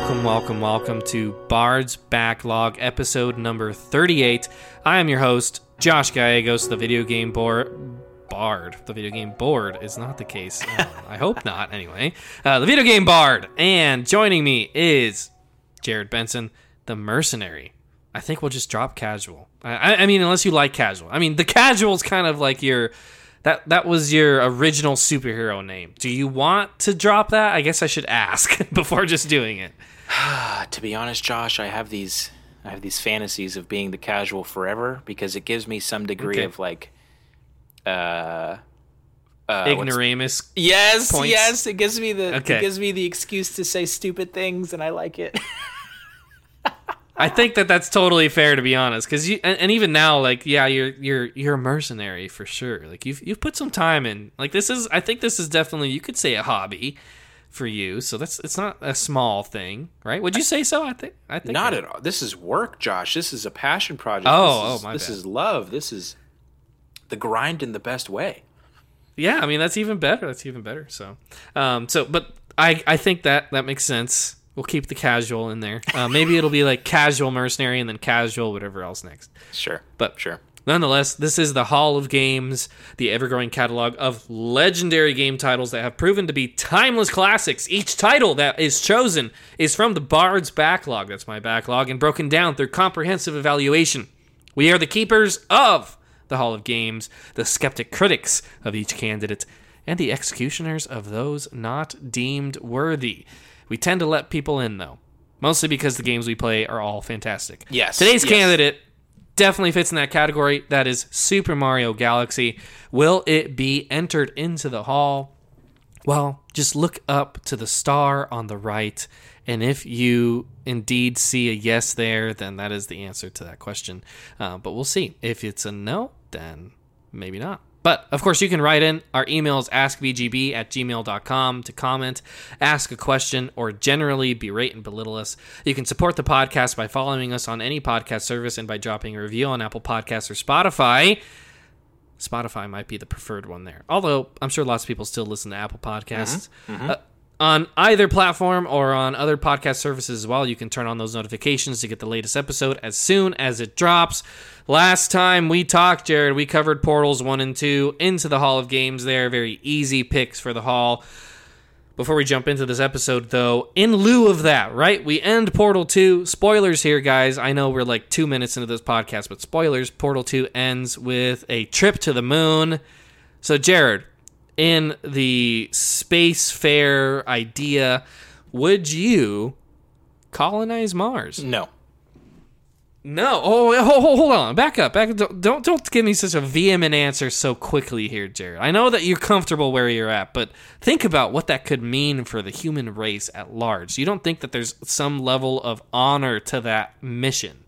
welcome, welcome, welcome to Bard's Backlog, episode number 38. I am your host, Josh Gallegos, the video game board. Bard, the video game board is not the case. Uh, I hope not, anyway. Uh, the video game bard. And joining me is Jared Benson, the mercenary. I think we'll just drop casual. I, I mean, unless you like casual. I mean, the casual is kind of like your that that was your original superhero name. Do you want to drop that? I guess I should ask before just doing it. to be honest, Josh, I have these I have these fantasies of being the casual forever because it gives me some degree Okay. of like uh uh, Ignoramus. Yes, points? yes. It gives me the Okay. it gives me the excuse to say stupid things, and I like it. I think that that's totally fair to be honest, because you and, and even now, like, yeah, you're you're you're a mercenary for sure. Like you've you've put some time in. Like this is, I think this is definitely you could say a hobby for you. So that's it's not a small thing, right? Would you say so? I think I think Not at all. This is work, Josh. This is a passion project. Oh, this is, oh, my This bad. is love. This is the grind in the best way. Yeah, I mean that's even better. That's even better. So, um, so but I I think that that makes sense. We'll keep the casual in there. Uh, maybe it'll be like casual mercenary and then casual whatever else next. Sure, But sure. Nonetheless, this is the Hall of Games, the ever growing catalog of legendary game titles that have proven to be timeless classics. Each title that is chosen is from the Bard's backlog, that's my backlog, and broken down through comprehensive evaluation. We are the keepers of the Hall of Games, the skeptic critics of each candidate, and the executioners of those not deemed worthy. We tend to let people in, though, mostly because the games we play are all fantastic. Yes, Today's yes. candidate definitely fits in that category. That is Super Mario Galaxy. Will it be entered into the hall? Well, just look up to the star on the right, and if you indeed see a yes there, then that is the answer to that question. Uh, but we'll see. If it's a no, then maybe not. But of course, you can write in. Our email is askvgb at gmail.com to comment, ask a question, or generally berate and belittle us. You can support the podcast by following us on any podcast service and by dropping a review on Apple Podcasts or Spotify. Spotify might be the preferred one there. Although I'm sure lots of people still listen to Apple Podcasts. Uh, on either platform or on other podcast services as well, you can turn on those notifications to get the latest episode as soon as it drops. Last time we talked, Jared, we covered Portals 1 and 2 into the Hall of Games there. Very easy picks for the Hall. Before we jump into this episode, though, in lieu of that, right? We end Portal 2. Spoilers here, guys. I know we're like two minutes into this podcast, but spoilers. Portal 2 ends with a trip to the moon. So, Jared, in the space fair idea, would you colonize Mars? No. No. Oh, hold, hold on. Back up. Back. Don't, don't don't give me such a vehement answer so quickly here, Jared. I know that you're comfortable where you're at, but think about what that could mean for the human race at large. You don't think that there's some level of honor to that mission?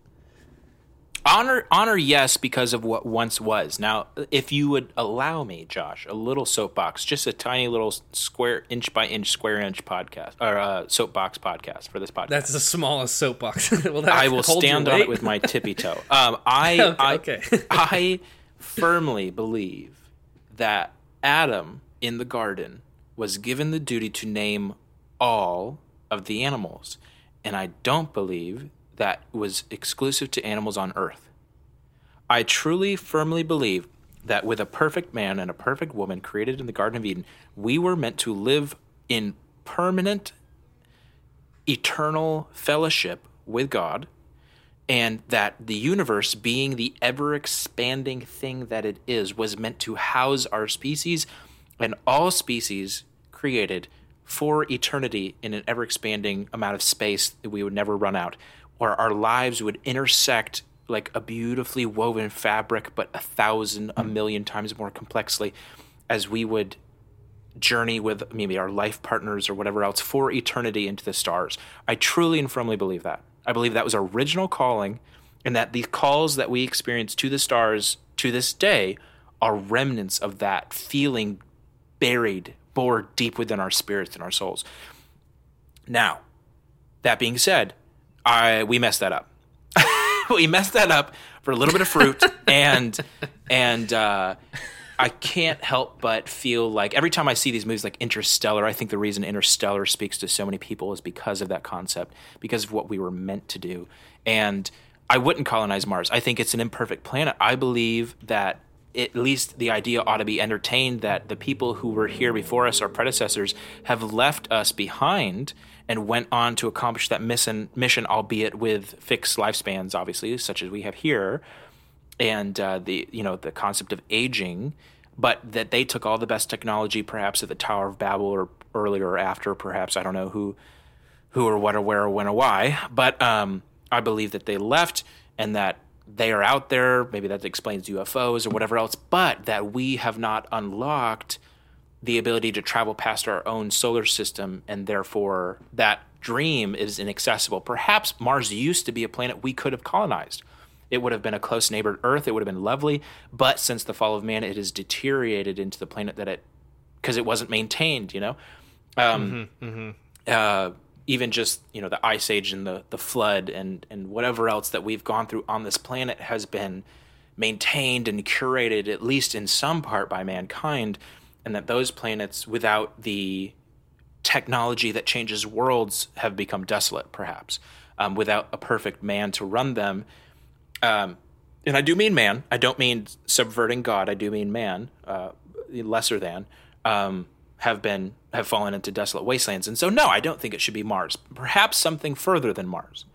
Honor, honor, yes, because of what once was. Now, if you would allow me, Josh, a little soapbox, just a tiny little square inch by inch, square inch podcast or uh, soapbox podcast for this podcast. That's the smallest soapbox. that I will stand on it with my tippy toe. Um, I, Okay, I, okay. I firmly believe that Adam in the garden was given the duty to name all of the animals, and I don't believe that was exclusive to animals on Earth. I truly, firmly believe that with a perfect man and a perfect woman created in the Garden of Eden, we were meant to live in permanent eternal fellowship with God, and that the universe, being the ever expanding thing that it is, was meant to house our species and all species created for eternity in an ever expanding amount of space that we would never run out, where our lives would intersect like a beautifully woven fabric, but a thousand, a million times more complexly, as we would journey with maybe our life partners or whatever else for eternity into the stars. I truly and firmly believe that. I believe that was our original calling, and that the calls that we experience to the stars to this day are remnants of that feeling buried, bored deep within our spirits and our souls. Now, that being said, I we messed that up. we messed that up for a little bit of fruit and and uh, I can't help but feel like every time I see these movies like Interstellar, I think the reason Interstellar speaks to so many people is because of that concept, because of what we were meant to do. And I wouldn't colonize Mars. I think it's an imperfect planet. I believe that at least the idea ought to be entertained that the people who were here before us, our predecessors, have left us behind and went on to accomplish that mission, mission albeit with fixed lifespans, obviously, such as we have here and uh, the you know the concept of aging, but that they took all the best technology, perhaps at the Tower of Babel or earlier or after, perhaps I don't know who, who or what or where or when or why, but um, I believe that they left and that they are out there. Maybe that explains UFOs or whatever else, but that we have not unlocked the ability to travel past our own solar system, and therefore that dream is inaccessible. Perhaps Mars used to be a planet we could have colonized it would have been a close neighbor to Earth. It would have been lovely. But since the fall of man, it has deteriorated into the planet that it, because it wasn't maintained, you know? Um, mm-hmm, mm-hmm. Uh, even just, you know, the ice age and the, the flood and, and whatever else that we've gone through on this planet has been maintained and curated, at least in some part, by mankind. And that those planets, without the technology that changes worlds, have become desolate, perhaps. Um, without a perfect man to run them, um, and I do mean man. I don't mean subverting God. I do mean man, uh, lesser than, um, have been have fallen into desolate wastelands. And so, no, I don't think it should be Mars. Perhaps something further than Mars,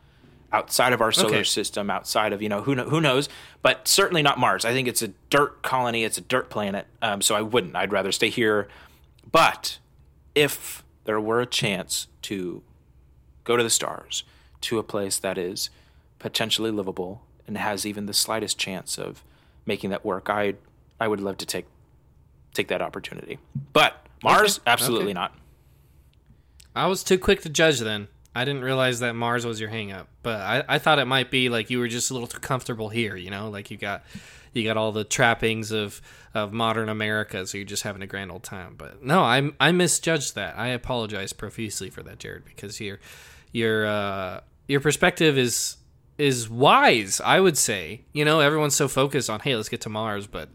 outside of our solar okay. system, outside of you know who who knows, but certainly not Mars. I think it's a dirt colony. It's a dirt planet. Um, so I wouldn't. I'd rather stay here. But if there were a chance to go to the stars, to a place that is potentially livable and has even the slightest chance of making that work, I I would love to take take that opportunity. But Mars, okay. absolutely okay. not. I was too quick to judge then. I didn't realize that Mars was your hangup, but I, I thought it might be like you were just a little too comfortable here. You know, like you got you got all the trappings of of modern America, so you're just having a grand old time. But no, I I misjudged that. I apologize profusely for that, Jared, because your your uh, your perspective is is wise, I would say. You know, everyone's so focused on, hey, let's get to Mars, but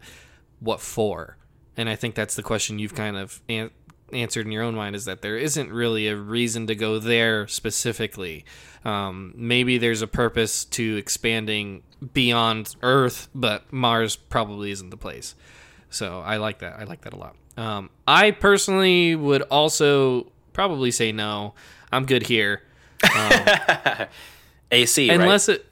what for? And I think that's the question you've kind of an- answered in your own mind is that there isn't really a reason to go there specifically. Um, maybe there's a purpose to expanding beyond Earth, but Mars probably isn't the place. So I like that. I like that a lot. Um, I personally would also probably say no. I'm good here. Um, AC, unless right? it,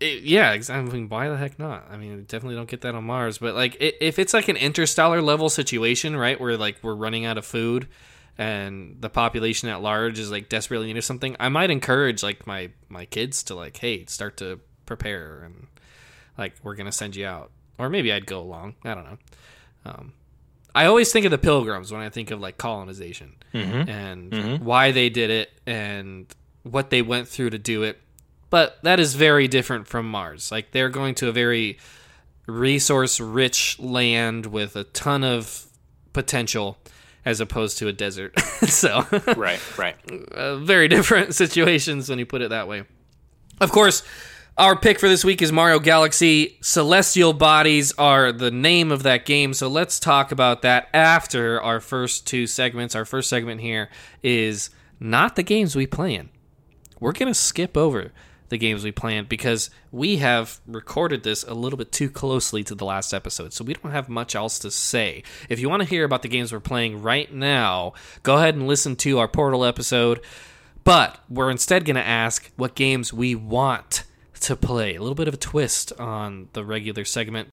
it, yeah, exactly. I mean, why the heck not? I mean, definitely don't get that on Mars. But like, it, if it's like an interstellar level situation, right, where like we're running out of food and the population at large is like desperately needing something, I might encourage like my my kids to like, hey, start to prepare and like we're gonna send you out, or maybe I'd go along. I don't know. Um, I always think of the pilgrims when I think of like colonization mm-hmm. and mm-hmm. why they did it and what they went through to do it. But that is very different from Mars. Like they're going to a very resource rich land with a ton of potential as opposed to a desert. so, right, right. Uh, very different situations when you put it that way. Of course, our pick for this week is Mario Galaxy. Celestial Bodies are the name of that game, so let's talk about that after our first two segments. Our first segment here is not the games we play in we're going to skip over the games we planned because we have recorded this a little bit too closely to the last episode. So we don't have much else to say. If you want to hear about the games we're playing right now, go ahead and listen to our Portal episode. But we're instead going to ask what games we want to play. A little bit of a twist on the regular segment.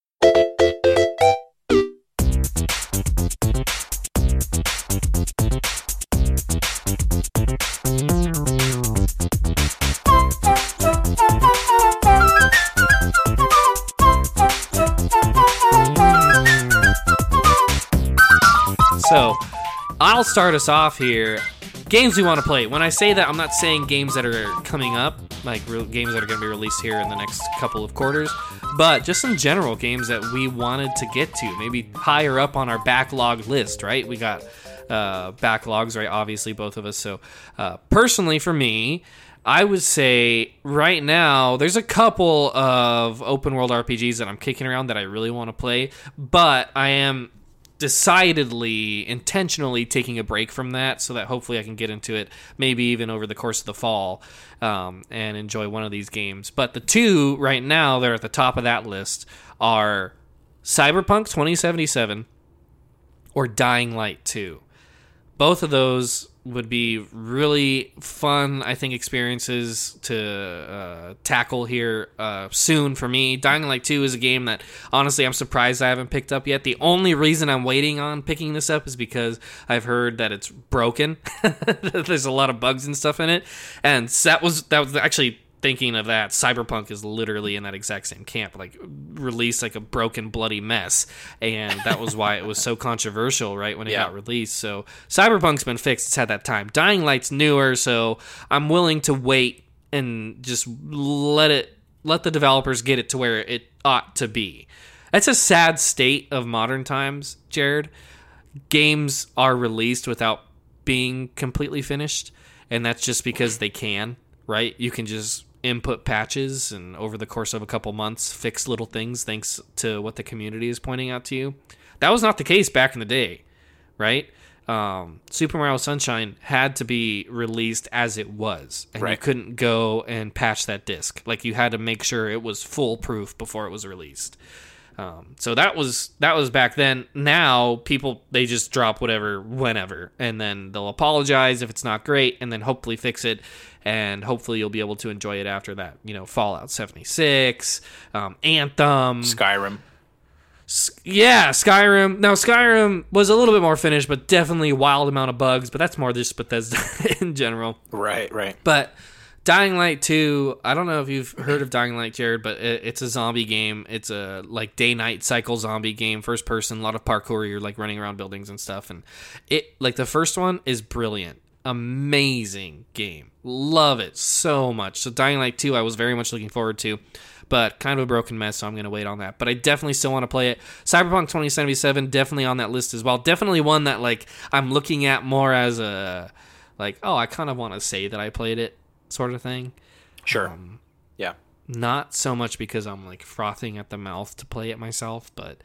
So, I'll start us off here. Games we want to play. When I say that, I'm not saying games that are coming up, like re- games that are going to be released here in the next couple of quarters, but just some general games that we wanted to get to, maybe higher up on our backlog list, right? We got uh, backlogs, right? Obviously, both of us. So, uh, personally, for me, I would say right now there's a couple of open world RPGs that I'm kicking around that I really want to play, but I am decidedly intentionally taking a break from that so that hopefully I can get into it maybe even over the course of the fall um, and enjoy one of these games. But the two right now they're at the top of that list are Cyberpunk 2077 or Dying Light 2. Both of those would be really fun, I think, experiences to uh, tackle here uh, soon for me. Dying Light 2 is a game that, honestly, I'm surprised I haven't picked up yet. The only reason I'm waiting on picking this up is because I've heard that it's broken. There's a lot of bugs and stuff in it. And that was, that was actually thinking of that, Cyberpunk is literally in that exact same camp, like released like a broken, bloody mess, and that was why it was so controversial, right when it Yeah. got released. So Cyberpunk's been fixed; it's had that time. Dying Light's newer, so I'm willing to wait and just let it let the developers get it to where it ought to be. That's a sad state of modern times, Jared. Games are released without being completely finished, and that's just because they can, right? You can just input patches and over the course of a couple months fix little things thanks to what the community is pointing out to you. That was not the case back in the day, right? Um, Super Mario Sunshine had to be released as it was, and you couldn't go and patch that disc. Like you had to make sure it was foolproof before it was released. Um, so that was that was back then. Now people they just drop whatever whenever, and then they'll apologize if it's not great, and then hopefully fix it, and hopefully you'll be able to enjoy it after that. You know, Fallout seventy six, um, Anthem, Skyrim. yeah, Skyrim. Now Skyrim was a little bit more finished, but definitely a wild amount of bugs. But that's more just Bethesda in general. Right, right. But Dying Light 2, I don't know if you've heard of Dying Light, Jared, but it, it's a zombie game. It's a like day night cycle zombie game, first person, a lot of parkour. You're like running around buildings and stuff. And it, like the first one is brilliant. Amazing game. Love it so much. So Dying Light 2, I was very much looking forward to. But kind of a broken mess, so I'm going to wait on that. But I definitely still want to play it. Cyberpunk 2077, definitely on that list as well. Definitely one that like I'm looking at more as a like, oh, I kind of want to say that I played it sort of thing. Sure. Um, yeah. Not so much because I'm like frothing at the mouth to play it myself, but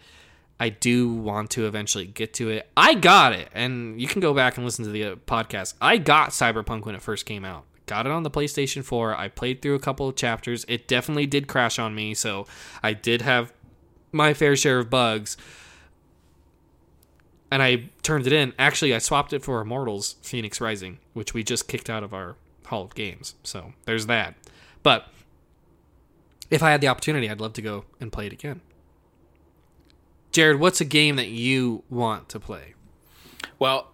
I do want to eventually get to it. I got it, and you can go back and listen to the uh, podcast. I got Cyberpunk when it first came out. Got it on the PlayStation 4. I played through a couple of chapters. It definitely did crash on me, so I did have my fair share of bugs. And I turned it in. Actually, I swapped it for Immortals Fenyx Rising, which we just kicked out of our Hall of Games. So there's that. But if I had the opportunity, I'd love to go and play it again. Jared, what's a game that you want to play? Well,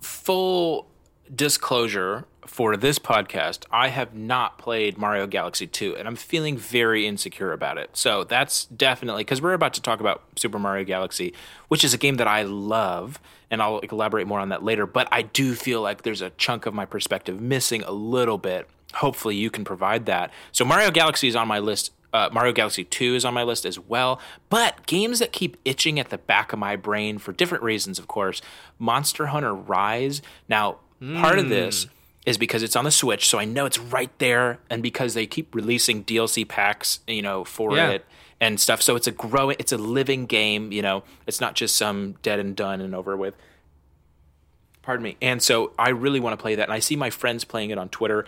full disclosure for this podcast, I have not played Mario Galaxy 2, and I'm feeling very insecure about it. So that's definitely because we're about to talk about Super Mario Galaxy, which is a game that I love, and I'll elaborate more on that later. But I do feel like there's a chunk of my perspective missing a little bit. Hopefully, you can provide that. So Mario Galaxy is on my list uh, Mario Galaxy 2 is on my list as well. But games that keep itching at the back of my brain for different reasons, of course. Monster Hunter Rise. Now, part of this is because it's on the Switch, so I know it's right there, and because they keep releasing DLC packs, you know, for Yeah. it and stuff. So it's a growing, it's a living game. You know, it's not just some dead and done and over with. Pardon me. And so I really want to play that. And I see my friends playing it on Twitter,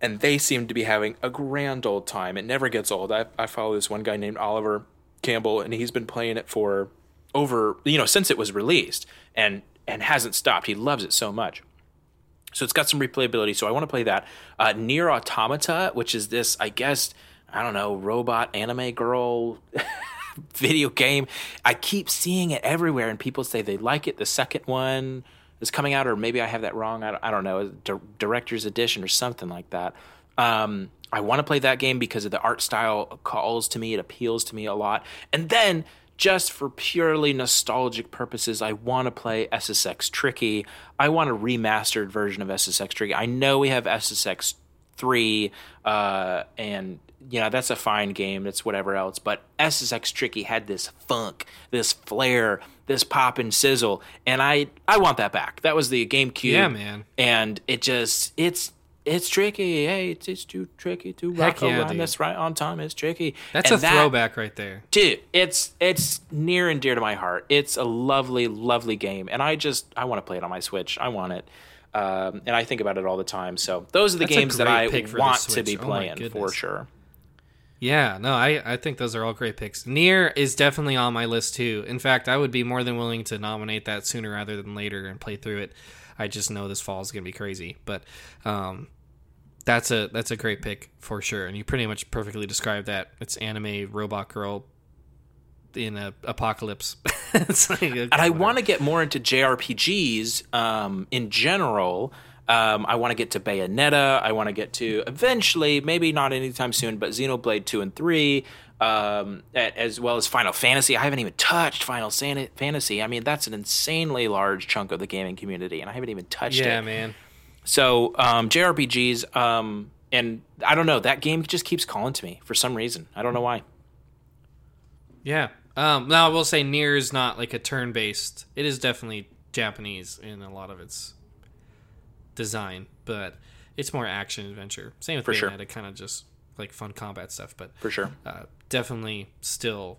and they seem to be having a grand old time. It never gets old. I, I follow this one guy named Oliver Campbell, and he's been playing it for over, you know, since it was released and and hasn't stopped. He loves it so much. So it's got some replayability. So I want to play that. Uh, Nier Automata, which is this, I guess, I don't know, robot anime girl video game. I keep seeing it everywhere, and people say they like it. The second one is coming out, or maybe I have that wrong. I don't, I don't know, Di- director's edition or something like that. Um, I want to play that game because of the art style calls to me. It appeals to me a lot. And then just for purely nostalgic purposes, I want to play SSX Tricky. I want a remastered version of SSX Tricky. I know we have SSX 3, uh, and, you know, that's a fine game. It's whatever else. But SSX Tricky had this funk, this flair, this pop and sizzle. And I, I want that back. That was the GameCube. Yeah, man. And it just, it's, it's tricky. Hey, it's, it's too tricky to Heck rock yeah, around dude. this right on time. It's tricky. That's And a that- throwback right there. dude it's it's near and dear to my heart it's a lovely lovely game and i just i want to play it on my switch i want it um, and i think about it all the time so those are the That's games that i pick for the want to be Oh playing for sure Yeah, no, I, I think those are all great picks. Nier is definitely on my list too. In fact, I would be more than willing to nominate that sooner rather than later and play through it. I just know this fall is going to be crazy, but um, that's a that's a great pick for sure. And you pretty much perfectly described that. It's anime robot girl in a apocalypse. like and i want to get more into jrpgs um, in general um, I want to get to Bayonetta. I want to get to eventually, maybe not anytime soon, but Xenoblade 2 and 3, um, as well as Final Fantasy. I haven't even touched Final Fantasy. I mean, that's an insanely large chunk of the gaming community, and I haven't even touched yeah, it. Yeah, man. So um, JRPGs, um, and I don't know, that game just keeps calling to me for some reason. I don't know why. Yeah. Um, now I will say Nier is not like a turn-based. It is definitely Japanese in a lot of its design, but it's more action adventure. Same with For sure. Bayonetta, kind of just like fun combat stuff, but For sure. uh, definitely still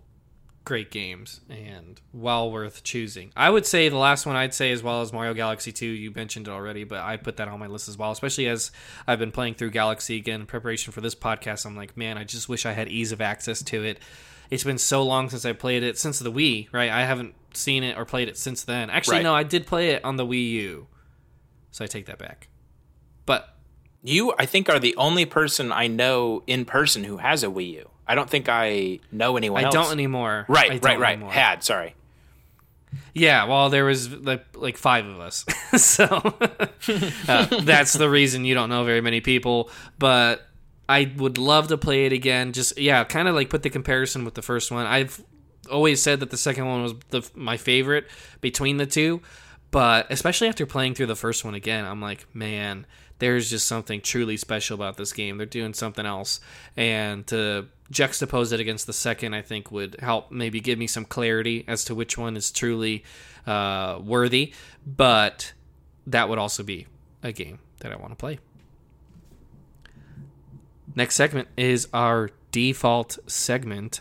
great games and well worth choosing. I would say the last one I'd say as well as Mario Galaxy 2, you mentioned it already, but I put that on my list as well, especially as I've been playing through Galaxy again in preparation for this podcast. I'm like, man, I just wish I had ease of access to it. It's been so long since I played it since the Wii, right? I haven't seen it or played it since then. Actually, Right. no, I did play it on the Wii U. So I take that back. But You, I think, are the only person I know in person who has a Wii U. I don't think I know anyone I else. don't anymore. Right, I right, don't right. anymore. Had, sorry. Yeah, well, there was like like five of us, so uh, that's the reason you don't know very many people. But I would love to play it again. Just yeah, kind of like put the comparison with the first one. I've always said that the second one was the my favorite between the two, but especially after playing through the first one again, I'm like, man, there's just something truly special about this game. They're doing something else, and to juxtapose it against the second, I think would help maybe give me some clarity as to which one is truly uh, worthy. But that would also be a game that I want to play. Next segment is our default segment.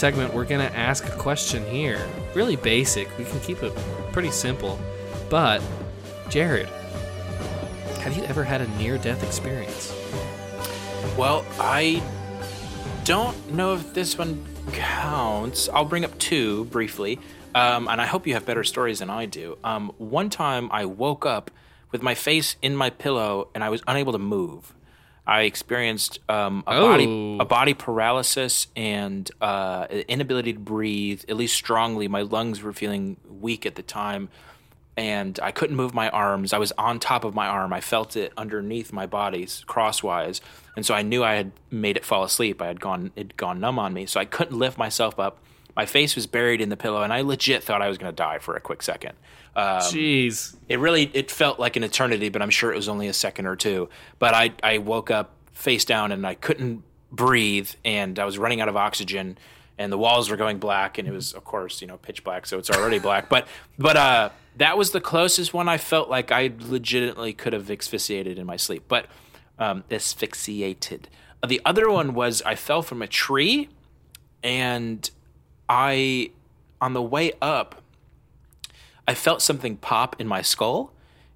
Segment, we're going to ask a question here. Really basic. We can keep it pretty simple. But, Jared, have you ever had a near death experience? Well, I don't know if this one counts. I'll bring up two briefly, um, and I hope you have better stories than I do. Um, one time I woke up with my face in my pillow and I was unable to move. I experienced um, a, body, Oh. a body paralysis and uh, inability to breathe, at least strongly. My lungs were feeling weak at the time and I couldn't move my arms. I was on top of my arm. I felt it underneath my body crosswise, and so I knew I had made it fall asleep. I had gone it had gone numb on me, so I couldn't lift myself up. My face was buried in the pillow, and I legit thought I was going to die for a quick second. Um, Jeez. it really it felt like an eternity, but I'm sure it was only a second or two. But I I woke up face down and I couldn't breathe, and I was running out of oxygen, and the walls were going black, and it was of course you know pitch black, so it's already black. But but uh, that was the closest one I felt like I legitimately could have asphyxiated in my sleep, but um, asphyxiated. The other one was I fell from a tree, and I on the way up I felt something pop in my skull,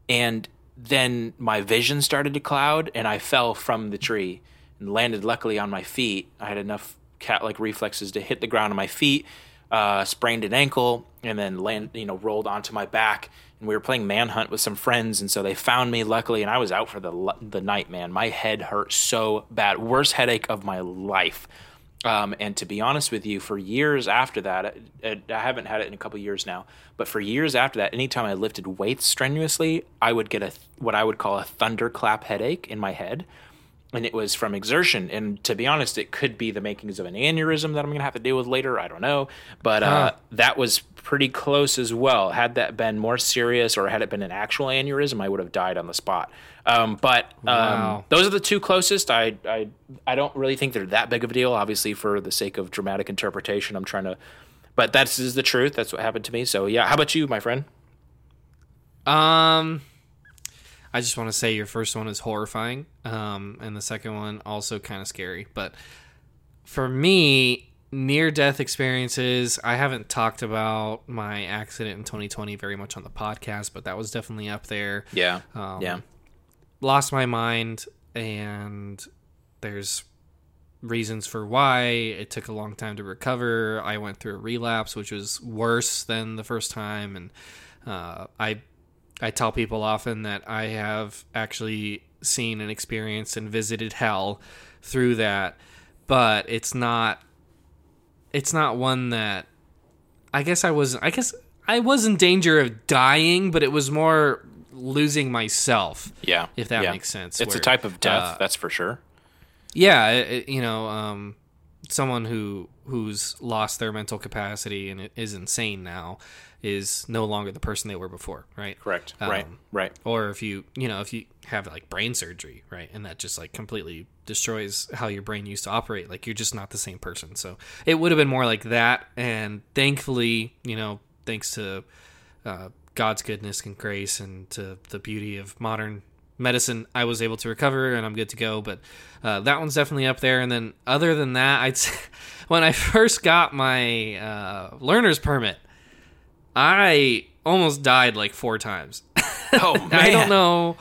and then my vision started to cloud and I fell from the tree and landed luckily on my feet. I had enough cat like reflexes to hit the ground on my feet, uh, sprained an ankle, and then land you know rolled onto my back. And we were playing manhunt with some friends, and so they found me luckily, and I was out for the the night. Man, my head hurt so bad, worst headache of my life. Um, and to be honest with you, for years after that, I, I haven't had it in a couple years now, but for years after that, anytime I lifted weights strenuously, I would get a what I would call a thunderclap headache in my head and it was from exertion. And to be honest, it could be the makings of an aneurysm that I'm going to have to deal with later. I don't know, but uh, that was pretty close as well. Had that been more serious, or had it been an actual aneurysm, I would have died on the spot. Um, but um, Wow. those are the two closest. I, I I don't really think they're that big of a deal. Obviously, for the sake of dramatic interpretation, I'm trying to. But that's is the truth. That's what happened to me. So yeah, how about you, my friend? Um, I just want to say your first one is horrifying, um, and the second one also kind of scary. But for me, near death experiences, I haven't talked about my accident in 2020 very much on the podcast, but that was definitely up there. Yeah, Um, yeah, Lost my mind, and there's reasons for why it took a long time to recover. I went through a relapse, which was worse than the first time, and uh, I I tell people often that I have actually seen and experienced and visited hell through that, but it's not it's not one that I guess I was I guess I was in danger of dying, but it was more losing myself. yeah. If that yeah. makes sense, It's a type of death, uh, that's for sure. yeah it- you know um, someone who who's lost their mental capacity and is insane now is no longer the person they were before right Correct. Um, right. Right. or if you you know if you have like brain surgery right and that just like completely destroys how your brain used to operate like you're just not the same person so it would have been more like that and thankfully you know thanks to uh, god's goodness and grace and to the beauty of modern medicine i was able to recover and i'm good to go but uh, that one's definitely up there and then other than that i'd say when i first got my uh, learner's permit i almost died like four times Oh man. I don't know.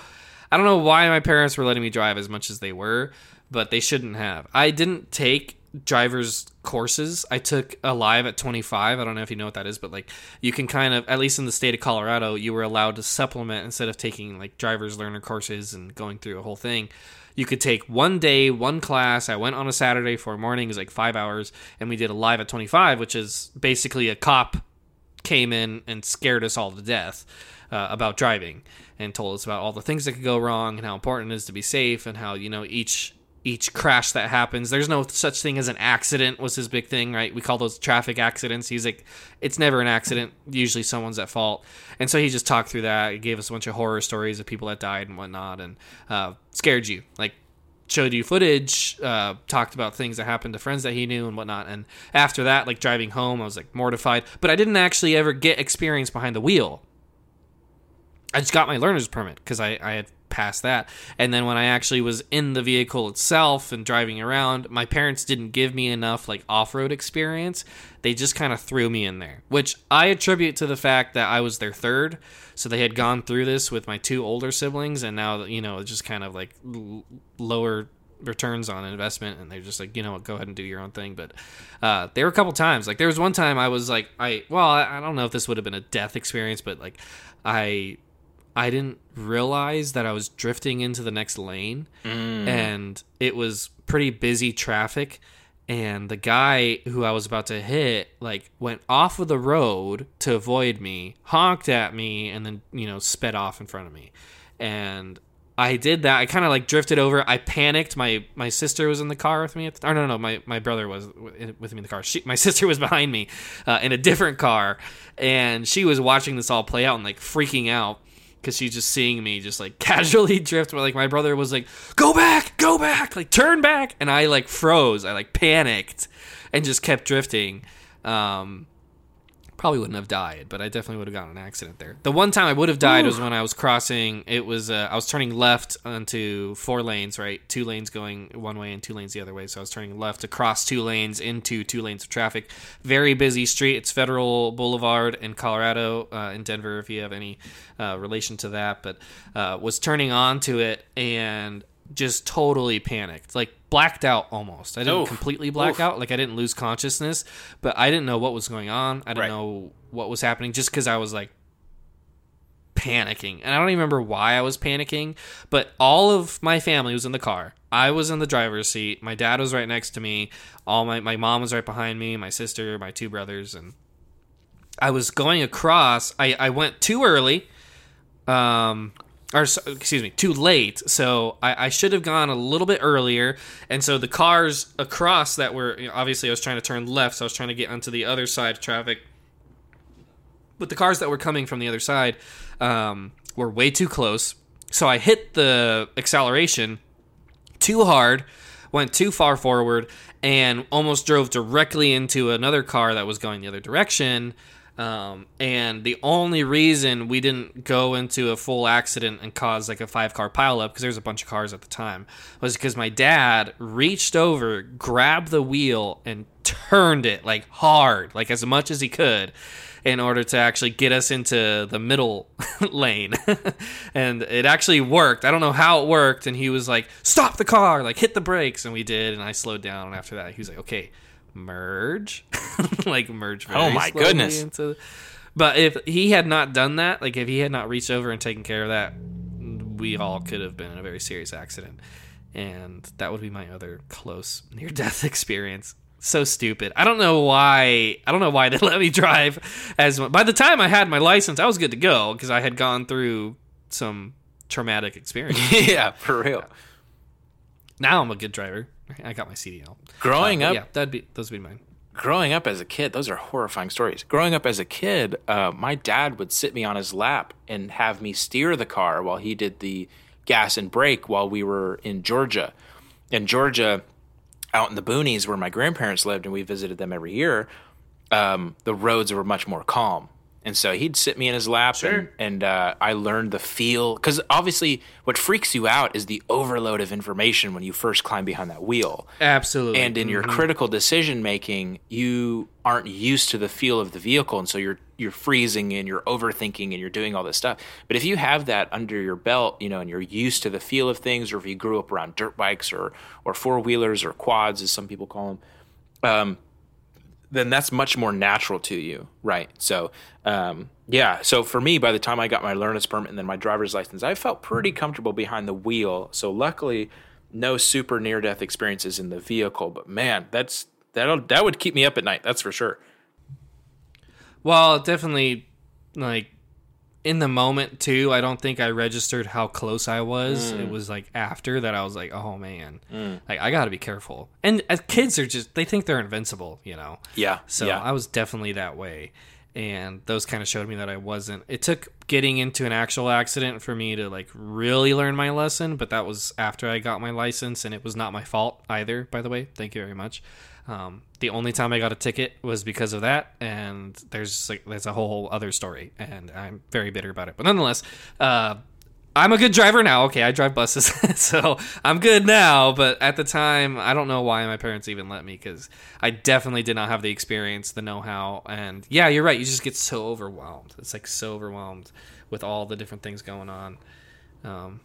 I don't know why my parents were letting me drive as much as they were, but they shouldn't have. I didn't take driver's courses. I took Alive at 25. I don't know if you know what that is, but like you can kind of at least in the state of Colorado, you were allowed to supplement instead of taking like driver's learner courses and going through a whole thing. You could take one day, one class. I went on a Saturday for a morning, it was like 5 hours, and we did Alive at 25, which is basically a cop came in and scared us all to death uh, about driving and told us about all the things that could go wrong and how important it is to be safe and how you know each each crash that happens. There's no such thing as an accident was his big thing right? We call those traffic accidents. He's like it's never an accident. Usually someone's at fault. And so he just talked through that. He gave us a bunch of horror stories of people that died and whatnot and uh, scared you. Like showed you footage, uh, talked about things that happened to friends that he knew and whatnot. And after that, like driving home, I was like mortified. But I didn't actually ever get experience behind the wheel. I just got my learner's permit because I, I had passed that. And then when I actually was in the vehicle itself and driving around, my parents didn't give me enough like off road experience. They just kind of threw me in there, which I attribute to the fact that I was their third. So they had gone through this with my two older siblings, and now you know just kind of like l- lower returns on investment, and they're just like, you know what, go ahead and do your own thing. But uh, there were a couple times, like there was one time I was like, I well, I, I don't know if this would have been a death experience, but like I I didn't realize that I was drifting into the next lane, and it was pretty busy traffic. And the guy who I was about to hit, like, went off of the road to avoid me, honked at me, and then, you know, sped off in front of me. And I did that. I kind of like drifted over. I panicked. My my sister was in the car with me. At the, or no, no, my my brother was with me in the car. She, my sister was behind me uh, in a different car, and she was watching this all play out and like freaking out because she's just seeing me just like casually drift. But like my brother was like, "Go back, go back, like turn back," and I like froze. I like panicked and just kept drifting. Um, probably wouldn't have died, but I definitely would have gotten an accident there. The one time I would have died was when I was crossing. It was uh, I was turning left onto four lanes, right, two lanes going one way and two lanes the other way. So I was turning left to cross two lanes into two lanes of traffic. Very busy street. It's Federal Boulevard in Colorado, uh, in Denver, if you have any uh, relation to that. But uh, was turning onto it and just totally panicked, like blacked out almost. I didn't Oof. completely black Oof. out, like I didn't lose consciousness, but I didn't know what was going on. I didn't Right. know what was happening just because I was like panicking. And I don't even remember why I was panicking, but all of my family was in the car. I was in the driver's seat. My dad was right next to me. All my, my mom was right behind me, my sister, my two brothers, and I was going across. I, I went too early. Um or excuse me, too late. So I, I should have gone a little bit earlier. And so the cars across that were you know, obviously I was trying to turn left, so I was trying to get onto the other side of traffic. But the cars that were coming from the other side um, were way too close. So I hit the acceleration too hard, went too far forward, and almost drove directly into another car that was going the other direction. Um, and the only reason we didn't go into a full accident and cause like a five car pileup, because there was a bunch of cars at the time, was because my dad reached over, grabbed the wheel, and turned it like hard, like as much as he could in order to actually get us into the middle lane. and it actually worked. I don't know how it worked. And he was like, stop the car, like hit the brakes. And we did. And I slowed down. And after that, he was like, okay, merge. like merge Oh my goodness. Into... But if he had not done that, like if he had not reached over and taken care of that, we all could have been in a very serious accident. And that would be my other close near death experience so stupid. I don't know why. I don't know why they let me drive as. By the time I had my license, I was good to go because I had gone through some traumatic experience. yeah, for real. now I'm a good driver. I got my CDL. Growing Uh, up, yeah, that'd be those would be mine. growing up as a kid, those are horrifying stories. Growing up as a kid, uh, my dad would sit me on his lap and have me steer the car while he did the gas and brake while we were in Georgia. In Georgia, out in the boonies where my grandparents lived and we visited them every year, um, the roads were much more calm. And so he'd sit me in his lap and, and uh, I learned the feel. Because obviously, what freaks you out is the overload of information when you first climb behind that wheel. Absolutely. And in your critical decision making, you aren't used to the feel of the vehicle, and so you're you're freezing and you're overthinking and you're doing all this stuff. But if you have that under your belt, you know, and you're used to the feel of things, or if you grew up around dirt bikes or or four wheelers or quads, as some people call them, um, then that's much more natural to you, right? So, um, yeah. So for me, by the time I got my learner's permit and then my driver's license, I felt pretty comfortable behind the wheel. So luckily, no super near death experiences in the vehicle. But man, that's that that would keep me up at night. That's for sure. well, definitely, like in the moment too. I don't think I registered how close I was. It mm. was like after that, I was like, oh man, mm. like I got to be careful. And as kids are just they think they're invincible, you know. Yeah. So yeah. I was definitely that way. And those kind of showed me that I wasn't. It took getting into an actual accident for me to like really learn my lesson, but that was after I got my license and it was not my fault either, by the way. Thank you very much. Um, the only time I got a ticket was because of that, and there's like there's a whole other story, and I'm very bitter about it. But nonetheless, uh, I'm a good driver now. Okay, I drive buses, so I'm good now. But at the time, I don't know why my parents even let me because I definitely did not have the experience, the know-how, and yeah, you're right. You just get so overwhelmed. It's like so overwhelmed with all the different things going on. Um,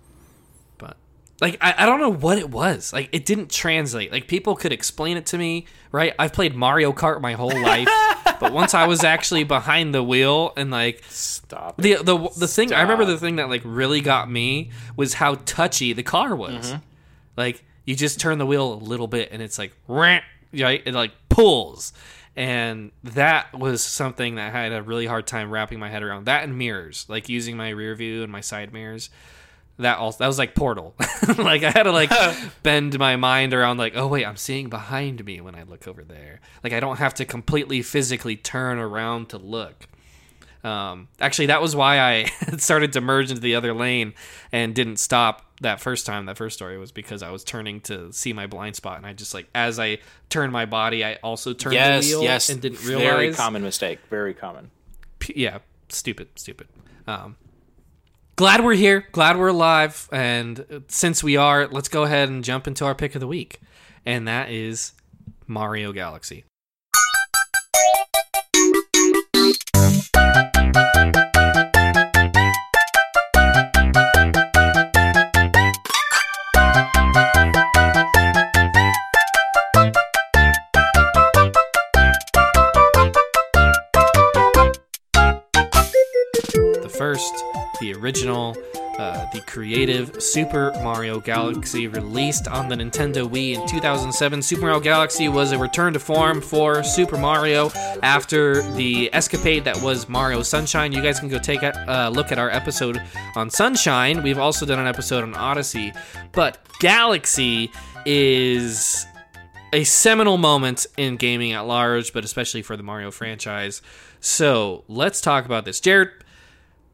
like I, I don't know what it was. Like it didn't translate. Like people could explain it to me, right? I've played Mario Kart my whole life, but once I was actually behind the wheel and like Stop. the the the thing I remember the thing that like really got me was how touchy the car was. Mm-hmm. Like you just turn the wheel a little bit and it's like right, it like pulls. And that was something that I had a really hard time wrapping my head around. That and mirrors, like using my rear view and my side mirrors. That also that was like Portal. like I had to like bend my mind around like, oh wait, I'm seeing behind me when I look over there. Like I don't have to completely physically turn around to look. Um, actually, that was why I started to merge into the other lane and didn't stop that first time. That first story was because I was turning to see my blind spot, and I just like as I turned my body, I also turned Yes, the wheel yes. and didn't realize. Very common mistake. Very common. P- yeah, stupid, stupid. Um, glad we're here. Glad we're alive. And since we are, let's go ahead and jump into our pick of the week, and that is Mario Galaxy. the first, the original, uh, the creative Super Mario Galaxy released on the Nintendo Wii in 2007. Super Mario Galaxy was a return to form for Super Mario after the escapade that was Mario Sunshine. You guys can go take a uh, look at our episode on Sunshine. We've also done an episode on Odyssey, but Galaxy is a seminal moment in gaming at large, but especially for the Mario franchise. So let's talk about this. Jared,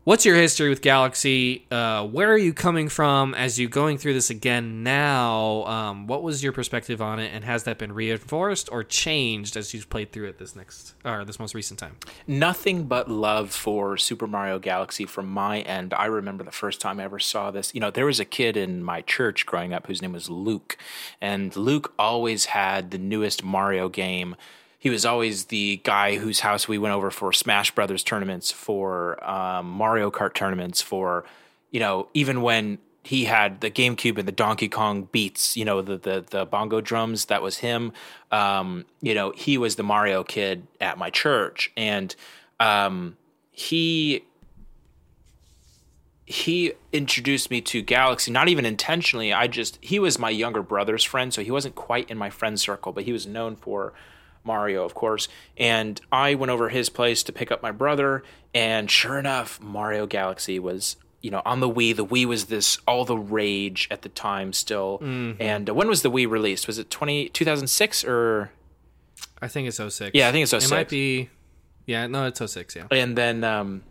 what's your history with Galaxy? Uh, where are you coming from as you going through this again now? Um, what was your perspective on it, and has that been reinforced or changed as you've played through it this next or this most recent time? Nothing but love for Super Mario Galaxy from my end. I remember the first time I ever saw this. You know, there was a kid in my church growing up whose name was Luke, and Luke always had the newest Mario game. He was always the guy whose house we went over for Smash Brothers tournaments, for um, Mario Kart tournaments, for you know, even when he had the GameCube and the Donkey Kong beats, you know, the the, the bongo drums. That was him. Um, you know, he was the Mario kid at my church, and um, he he introduced me to Galaxy, not even intentionally. I just he was my younger brother's friend, so he wasn't quite in my friend circle, but he was known for Mario, of course. And I went over his place to pick up my brother, and sure enough, Mario Galaxy was you know on the Wii. The Wii was this all the rage at the time still. And uh, when was the Wii released? Was it 20, 2006 or I think it's 06. Yeah, I think it's 06. It might be. Yeah, no, it's 06. Yeah. and then um,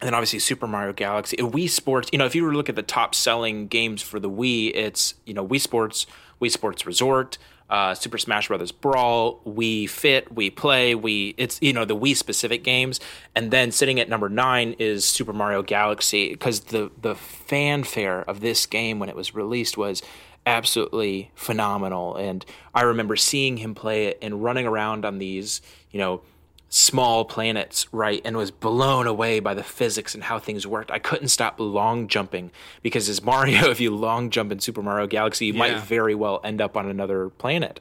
and then obviously Super Mario Galaxy, Uh, Wii Sports. You know, if you were to look at the top selling games for the Wii, it's you know Wii Sports, Wii Sports Resort, uh, Super Smash Brothers Brawl, Wii Fit, Wii Play, Wii. It's you know the Wii specific games, and then sitting at number nine is Super Mario Galaxy because the the fanfare of this game when it was released was absolutely phenomenal. And I remember seeing him play it and running around on these, you know, small planets, right? And was blown away by the physics and how things worked. I couldn't stop long jumping because as Mario, if you long jump in Super Mario Galaxy, you might very well end up on another planet.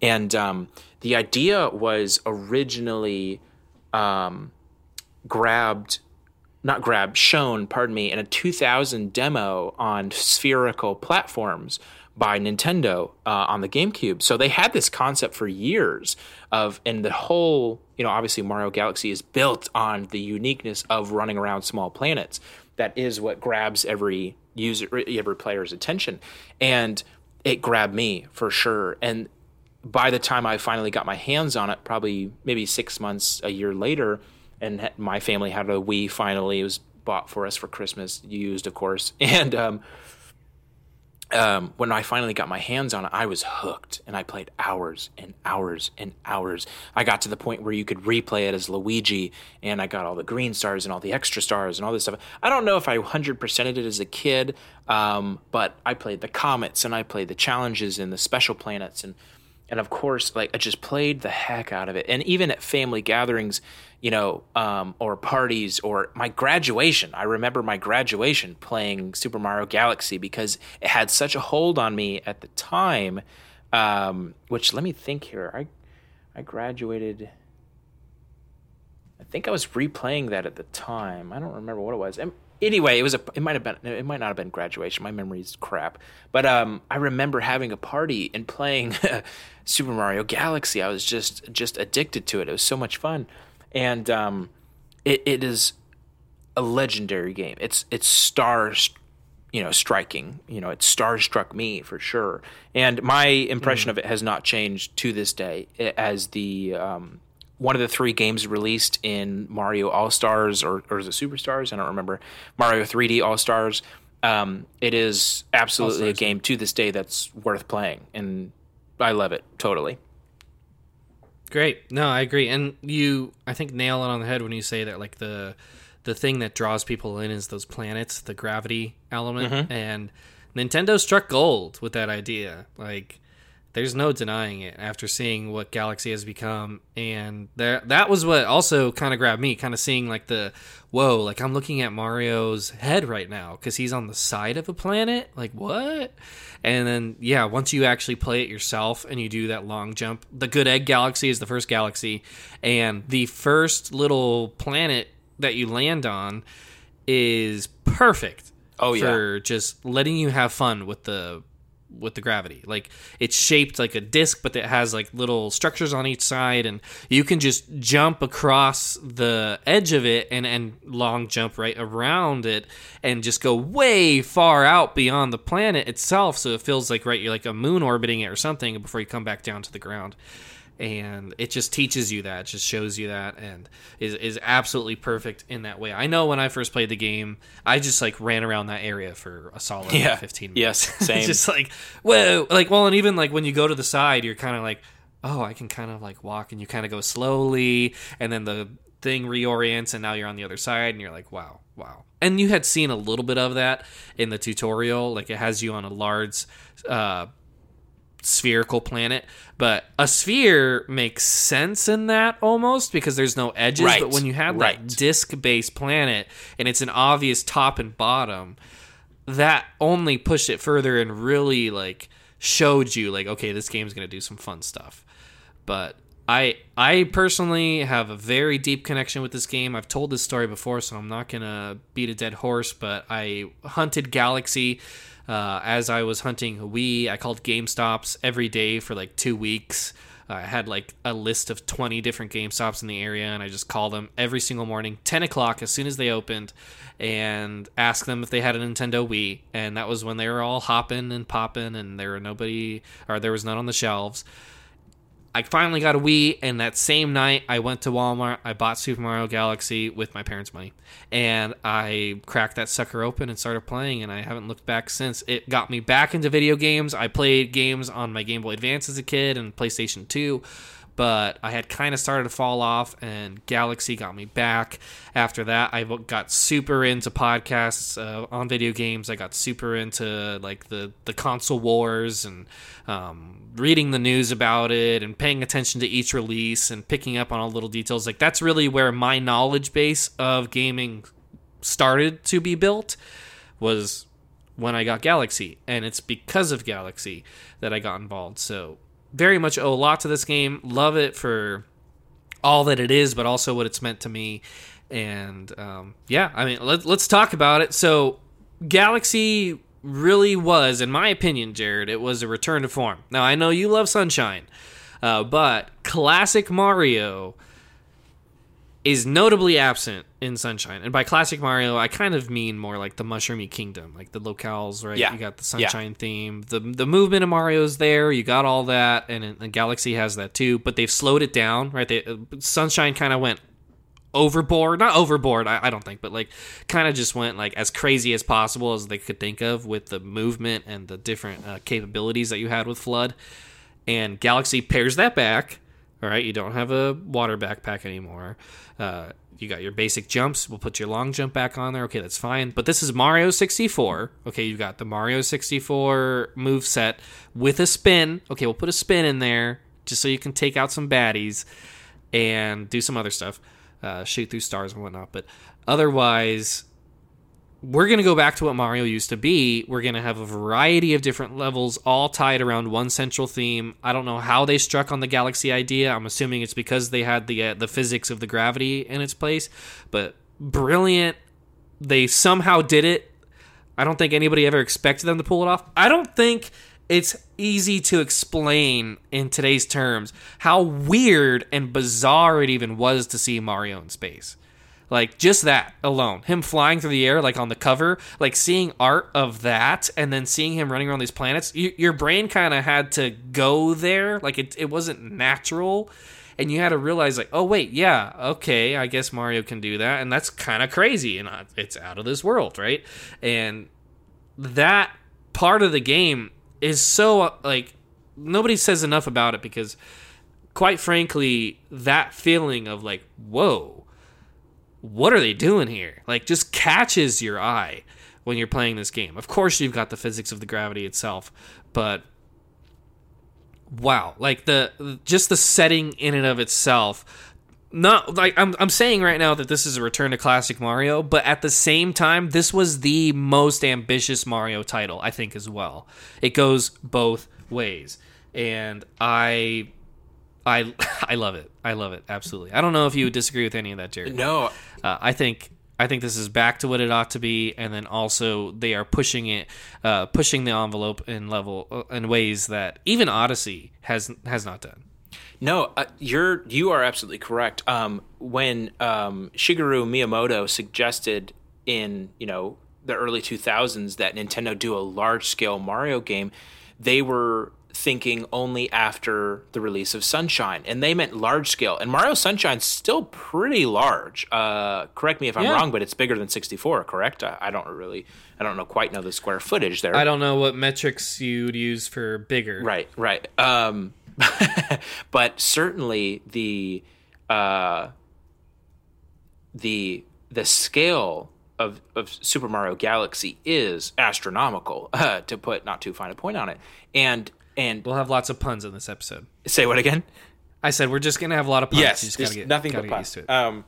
And um, the idea was originally um, grabbed not grabbed, shown, pardon me, in a 2000 demo on spherical platforms by Nintendo uh, on the GameCube. So they had this concept for years of, and the whole, you know, obviously Mario Galaxy is built on the uniqueness of running around small planets. That is what grabs every user, every player's attention, and it grabbed me for sure. And by the time I finally got my hands on it, probably maybe six months, a year later, and my family had a Wii finally. It was bought for us for Christmas, used, of course. And um, um, when I finally got my hands on it, I was hooked and I played hours and hours and hours. I got to the point where you could replay it as Luigi and I got all the green stars and all the extra stars and all this stuff. I don't know if I 100%ed it as a kid, um, but I played the comets and I played the challenges and the special planets and and of course like i just played the heck out of it and even at family gatherings you know um, or parties or my graduation i remember my graduation playing super mario galaxy because it had such a hold on me at the time um, which let me think here i i graduated I think I was replaying that at the time. I don't remember what it was. And anyway, it was a. It might have been. It might not have been graduation. My memory's crap. But um, I remember having a party and playing Super Mario Galaxy. I was just just addicted to it. It was so much fun, and um, it, it is a legendary game. It's it's stars, you know, striking. You know, it star struck me for sure. And my impression of it has not changed to this day. As the um, one of the three games released in Mario All Stars or or is it Superstars? I don't remember. Mario 3D All Stars. Um, it is absolutely a All-Stars. game to this day that's worth playing, and I love it totally. Great. No, I agree. And you, I think, nail it on the head when you say that, like the the thing that draws people in is those planets, the gravity element, and Nintendo struck gold with that idea. Like, there's no denying it after seeing what Galaxy has become, and there that was what also kind of grabbed me, kind of seeing like the whoa, like I'm looking at Mario's head right now because he's on the side of a planet. Like what? And then yeah, once you actually play it yourself and you do that long jump, the Good Egg Galaxy is the first galaxy, and the first little planet that you land on is perfect. Oh, yeah. for just letting you have fun with the with the gravity. Like it's shaped like a disc, but it has like little structures on each side, and you can just jump across the edge of it and and long jump right around it, and just go way far out beyond the planet itself. So it feels like right, you're like a moon orbiting it or something before you come back down to the ground. And it just teaches you that, it just shows you that, and is is absolutely perfect in that way. I know when I first played the game, I just like ran around that area for a solid Yeah. 15 minutes. Yes, same. just like whoa like well and even like when you go to the side you're kind of like oh i can kind of like walk and you kind of go slowly and then the thing reorients and now you're on the other side and you're like wow wow and you had seen a little bit of that in the tutorial like it has you on a large uh spherical planet but a sphere makes sense in that almost because there's no edges Right, but when you have right. that disc based planet and it's an obvious top and bottom that only pushed it further and really like showed you like okay this game's gonna do some fun stuff but i i personally have a very deep connection with this game i've told this story before so i'm not gonna beat a dead horse but i hunted galaxy uh, as i was hunting wii i called GameStops every day for like two weeks I had like a list of 20 different GameStops in the area, and I just called them every single morning, 10 o'clock as soon as they opened, and asked them if they had a Nintendo Wii. And that was when they were all hopping and popping, and there were nobody, or there was none on the shelves. I finally got a Wii, and that same night I went to Walmart. I bought Super Mario Galaxy with my parents' money, and I cracked that sucker open and started playing. And I haven't looked back since. It got me back into video games. I played games on my Game Boy Advance as a kid and PlayStation Two, but I had kind of started to fall off, and Galaxy got me back. After that, I got super into podcasts uh, on video games. I got super into like the the console wars and um, reading the news about it and paying attention to each release and picking up on all little details. Like that's really where my knowledge base of gaming started to be built. Was when I got Galaxy, and it's because of Galaxy that I got involved. So very much owe a lot to this game. Love it for all that it is, but also what it's meant to me. And um, yeah, I mean, let, let's talk about it. So, Galaxy really was, in my opinion, Jared, it was a return to form. Now, I know you love Sunshine, uh, but classic Mario is notably absent in Sunshine. And by classic Mario, I kind of mean more like the Mushroomy Kingdom, like the locales, right? Yeah. You got the Yeah. Sunshine theme. The the movement of Mario's there. You got all that, and, and Galaxy has that too. But they've slowed it down, right? They, uh, Sunshine kind of went overboard not overboard I, I don't think but like kind of just went like as crazy as possible as they could think of with the movement and the different uh, capabilities that you had with FLUDD and galaxy pairs that back all right you don't have a water backpack anymore uh, you got your basic jumps. We'll put your long jump back on there. Okay that's fine. But this is mario 64 okay you've got the mario 64 move set with a spin. Okay we'll put a spin in there just so you can take out some baddies and do some other stuff, uh, shoot through stars and whatnot. But otherwise, we're going to go back to what Mario used to be. We're going to have a variety of different levels, all tied around one central theme. I don't know how they struck on the galaxy idea. I'm assuming it's because they had the uh, the physics of the gravity in its place, but brilliant. They somehow did it. I don't think anybody ever expected them to pull it off. I don't think it's easy to explain in today's terms how weird and bizarre it even was to see Mario in space. Like just that alone, him flying through the air, like on the cover, like seeing art of that, and then seeing him running around these planets, you, your brain kind of had to go there. Like it, it wasn't natural, and you had to realize like, oh wait, yeah, okay, I guess Mario can do that, and that's kind of crazy, and uh, it's out of this world, right? And that part of the game is so like nobody says enough about it because quite frankly that feeling of like whoa what are they doing here? Like just catches your eye when you're playing this game. Of course you've got the physics of the gravity itself but wow like the just the setting in and of itself not like I'm, I'm saying right now that this is a return to classic mario but at the same time this was the most ambitious mario title i think as well. It goes both ways. And i i i love it. I love it. Absolutely. I don't know if you would disagree with any of that jared No, uh, I think I think this is back to what it ought to be, and then also they are pushing it, uh, pushing the envelope in level uh, in ways that even Odyssey has has not done. No, uh, you're you are absolutely correct. Um, when um, Shigeru Miyamoto suggested in you know the early 2000s that Nintendo do a large scale Mario game, they were thinking only after the release of Sunshine, and they meant large scale. And Mario Sunshine's still pretty large. Uh, correct me if I'm Yeah. wrong, but it's bigger than 64. Correct? I, I don't really, I don't know quite know the square footage there. I don't know what metrics you'd use for bigger. Right, right. Um, but certainly the uh, the the scale of, of Super Mario Galaxy is astronomical, uh, to put not too fine a point on it. And and We'll have lots of puns in this episode. say what again? I said we're just gonna have a lot of puns. Yes, you just gotta get, nothing gotta but get used to it. Um,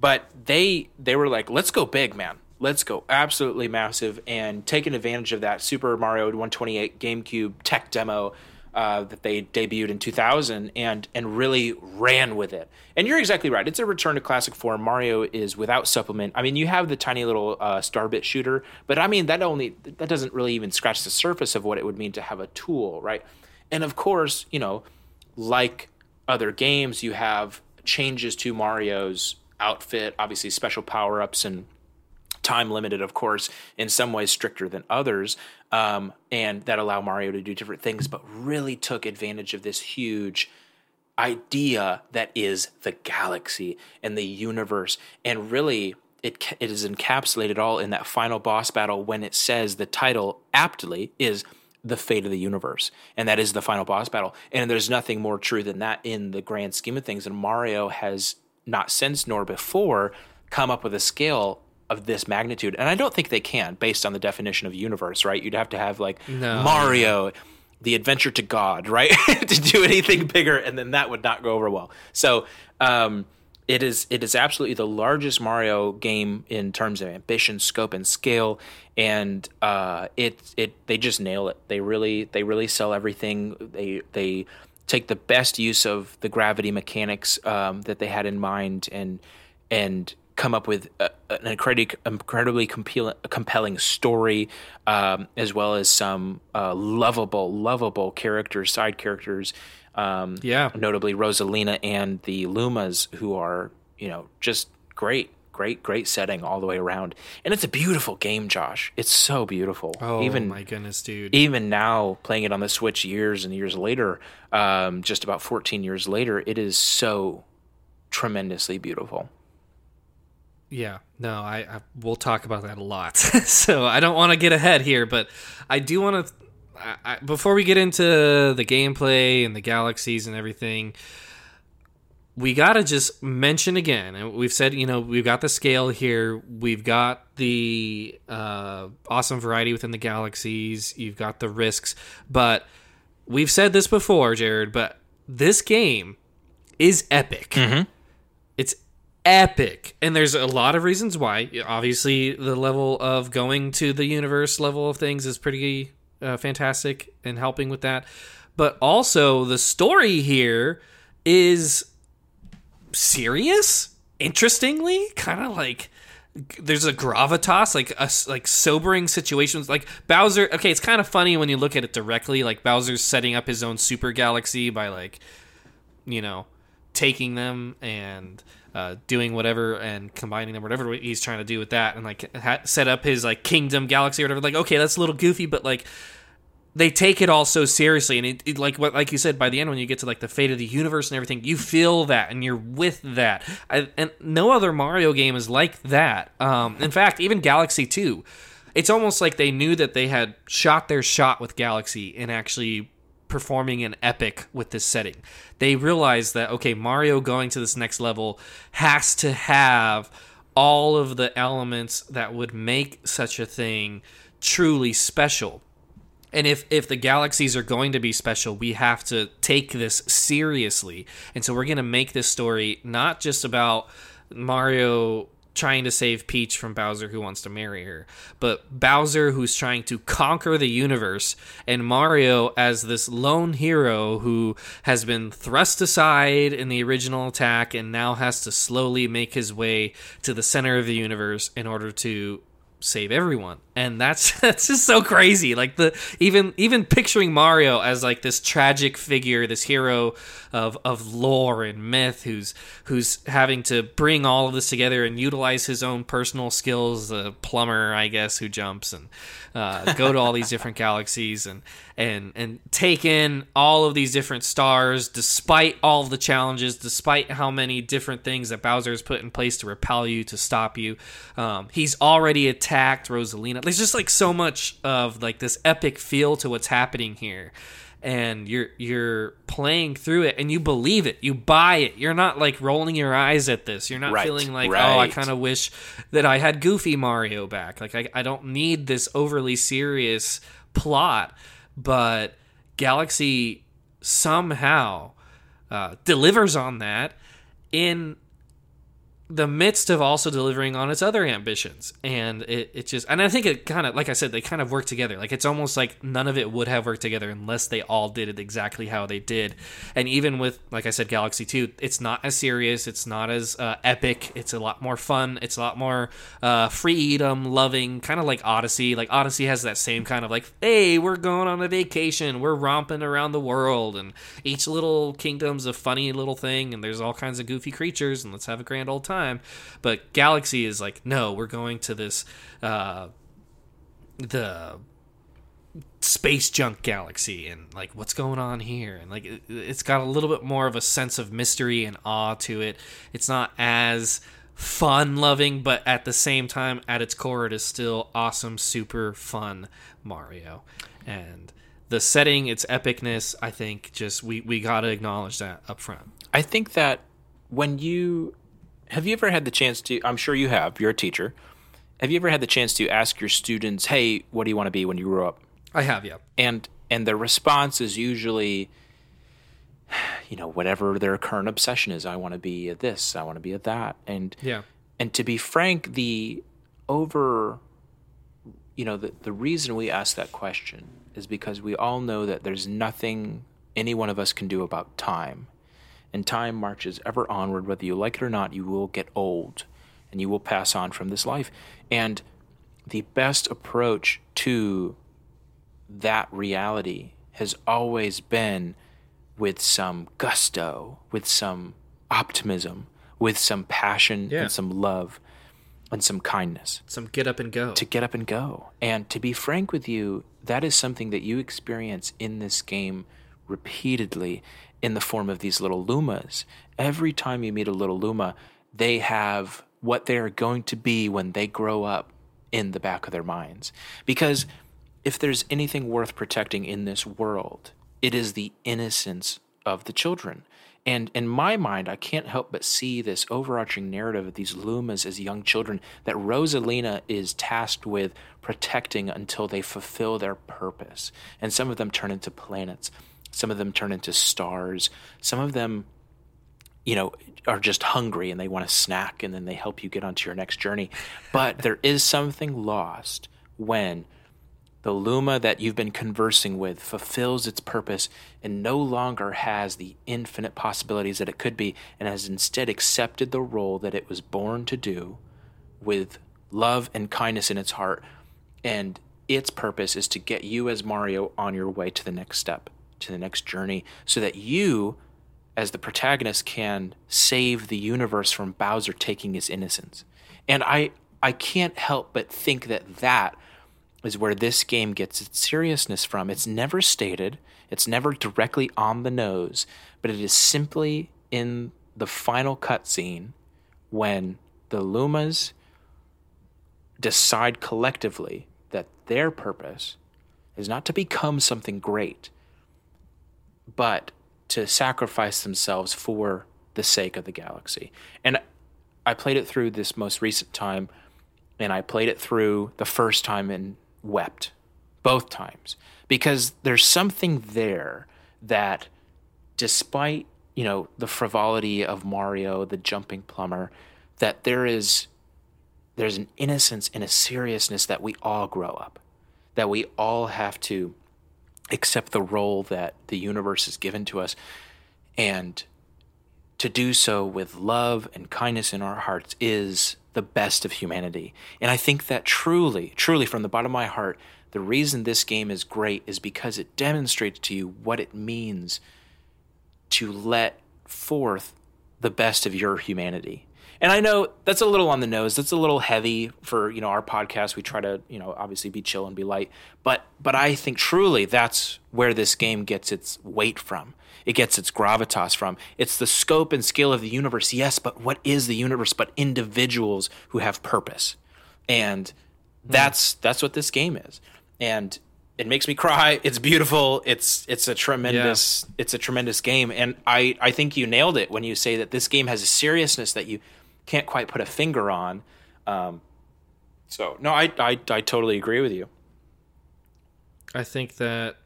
but they they were like, let's go big, man. Let's go absolutely massive and taking advantage of that Super Mario 128 GameCube tech demo uh, that they debuted in 2000 and and really ran with it. And you're exactly right. It's a return to classic form. Mario is without supplement. I mean, you have the tiny little uh, Starbit shooter, but I mean that only that doesn't really even scratch the surface of what it would mean to have a tool, right? And of course, you know, like other games, you have changes to Mario's outfit, obviously special power ups and time limited, of course, in some ways stricter than others, um, and that allow Mario to do different things, but really took advantage of this huge idea that is the galaxy and the universe, and really. It, it is encapsulated all in that final boss battle when it says the title aptly is the fate of the universe. And that is the final boss battle. And there's nothing more true than that in the grand scheme of things. And mario has not since nor before come up with a scale of this magnitude and i don't think they can based on the definition of universe right you'd have to have like No. mario the adventure to god right to do anything bigger and then that would not go over well so um it is it is absolutely the largest Mario game in terms of ambition, scope, and scale, and uh, it it they just nail it. They really they really sell everything. They they take the best use of the gravity mechanics um, that they had in mind, and and come up with a, an incredibly incredibly compel- compelling story, um, as well as some uh, lovable lovable characters, side characters. Um, Yeah. notably Rosalina and the Lumas, who are you know just great, great, great setting all the way around, and it's a beautiful game, Josh. It's so beautiful. Oh even my goodness, dude! even now, playing it on the Switch years and years later, um, just about 14 years later, it is so tremendously beautiful. Yeah, no, I, I we'll talk about that a lot. so I don't want to get ahead here, but I do want to. I, before we get into the gameplay and the galaxies and everything, we got to just mention again, and we've said, you know, we've got the scale here, we've got the uh, awesome variety within the galaxies, you've got the risks, but we've said this before, Jared, but this game is epic. It's epic. And there's a lot of reasons why. Obviously, the level of going to the universe level of things is pretty uh, fantastic and helping with that. But also, the story here is serious, interestingly, kind of like there's a gravitas like a like sobering situations like Bowser okay it's kind of funny when you look at it directly like Bowser's setting up his own super galaxy by like you know taking them and uh, doing whatever and combining them whatever he's trying to do with that and like ha- set up his like kingdom galaxy or whatever like okay that's a little goofy but like they take it all so seriously and it, it, like what like you said by the end when you get to like the fate of the universe and everything you feel that and you're with that. I, and no other mario game is like that. Um, in fact even galaxy 2 it's almost like they knew that they had shot their shot with galaxy and actually performing an epic with this setting they realized that okay mario going to this next level has to have all of the elements that would make such a thing truly special and if if the galaxies are going to be special, we have to take this seriously. And so we're going to make this story not just about Mario trying to save Peach from Bowser who wants to marry her, but Bowser who's trying to conquer the universe and Mario as this lone hero who has been thrust aside in the original attack and now has to slowly make his way to the center of the universe in order to save everyone. And that's that's just so crazy. Like the even even picturing mario as like this tragic figure this hero of of lore and myth who's who's having to bring all of this together and utilize his own personal skills the plumber i guess who jumps and uh, go to all these different galaxies and and and take in all of these different stars despite all of the challenges despite how many different things that bowser has put in place to repel you to stop you. Um, he's already attacked rosalina. There's just like so much of like this epic feel to what's happening here. And you're you're playing through it and you believe it. You buy it. You're not like rolling your eyes at this. You're not Right, feeling like right. oh i kind of wish that i had goofy mario back. Like I, I don't need this overly serious plot but galaxy somehow uh, delivers on that in the midst of also delivering on its other ambitions. And it, it just and i think it kind of like i said they kind of work together. Like it's almost like none of it would have worked together unless they all did it exactly how they did. And even with like i said galaxy 2 it's not as serious it's not as uh, epic it's a lot more fun it's a lot more uh, freedom loving kind of like odyssey. Like odyssey has that same kind of like hey we're going on a vacation we're romping around the world and each little kingdom's a funny little thing and there's all kinds of goofy creatures and let's have a grand old time but galaxy is like no we're going to this uh the space junk galaxy and like what's going on here? And like it, it's got a little bit more of a sense of mystery and awe to it. It's not as fun loving but at the same time at its core it is still awesome super fun mario. And the setting its epicness i think just we we got to acknowledge that up front I think that when you have you ever had the chance to I'm sure you have, you're a teacher. Have you ever had the chance to ask your students, "Hey, what do you want to be when you grow up?" i have yeah And and the response is usually you know, whatever their current obsession is, I want to be a this, I want to be a that. And yeah and to be frank, the over you know, the, the reason we ask that question is because we all know that there's nothing any one of us can do about time. And time marches ever onward, whether you like it or not, you will get old and you will pass on from this life. And the best approach to that reality has always been with some gusto, with some optimism, with some passion Yeah. and some love and some kindness some get up and go to get up and go. And to be frank with you, that is something that you experience in this game repeatedly in the form of these little Lumas. Every time you meet a little Luma, they have what they are going to be when they grow up in the back of their minds. Because if there's anything worth protecting in this world, it is the innocence of the children. And in my mind, I can't help but see this overarching narrative of these Lumas as young children that Rosalina is tasked with protecting until they fulfill their purpose. And some of them turn into planets, some of them turn into stars, some of them you know, are just hungry and they want to snack and then they help you get onto your next journey. But there is something lost when the Luma that you've been conversing with fulfills its purpose and no longer has the infinite possibilities that it could be and has instead accepted the role that it was born to do with love and kindness in its heart. And its purpose is to get you as Mario on your way to the next step, to the next journey, so that you as the protagonist can save the universe from Bowser taking his innocence. And I I can't help but think that that is where this game gets its seriousness from. It's never stated, it's never directly on the nose, but it is simply in the final cutscene when the Lumas decide collectively that their purpose is not to become something great, but to sacrifice themselves for the sake of the galaxy. And I played it through this most recent time, and I played it through the first time and wept both times because there's something there that, despite you know the frivolity of Mario, the jumping plumber, that there is there's an innocence and a seriousness that we all grow up, that we all have to accept the role that the universe has given to us, and to do so with love and kindness in our hearts is the best of humanity. And I think that truly, truly, from the bottom of my heart, the reason this game is great is because it demonstrates to you what it means to let forth the best of your humanity. And I know that's a little on the nose. That's a little heavy for, you know, our podcast. We try to, you know, obviously be chill and be light. But but I think truly that's where this game gets its weight from. It gets its gravitas from. It's the scope and scale of the universe. Yes, but what is the universe but individuals who have purpose? And hmm. that's that's what this game is. And it makes me cry. It's beautiful. It's it's a tremendous yeah. it's a tremendous game, and I I think you nailed it when you say that this game has a seriousness that you can't quite put a finger on. Um, so no, I, I I totally agree with you. I think that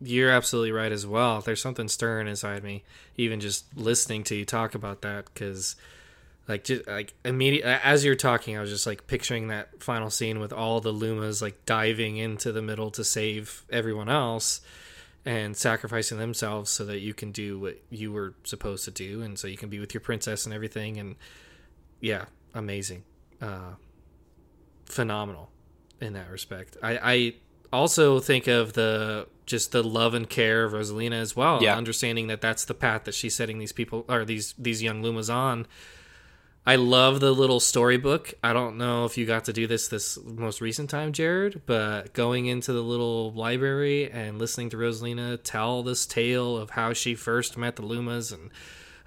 you're absolutely right as well. There's something stirring inside me, even just listening to you talk about that, because like just like immediate as you're talking i was just like picturing that final scene with all the lumas like diving into the middle to save everyone else and sacrificing themselves so that you can do what you were supposed to do and so you can be with your princess and everything and yeah amazing uh phenomenal in that respect i i also think of the just the love and care of rosalina as well yeah. understanding that that's the path that she's setting these people or these these young lumas on I love the little storybook. I don't know if you got to do this this most recent time, Jared, but going into the little library and listening to Rosalina tell this tale of how she first met the Lumas and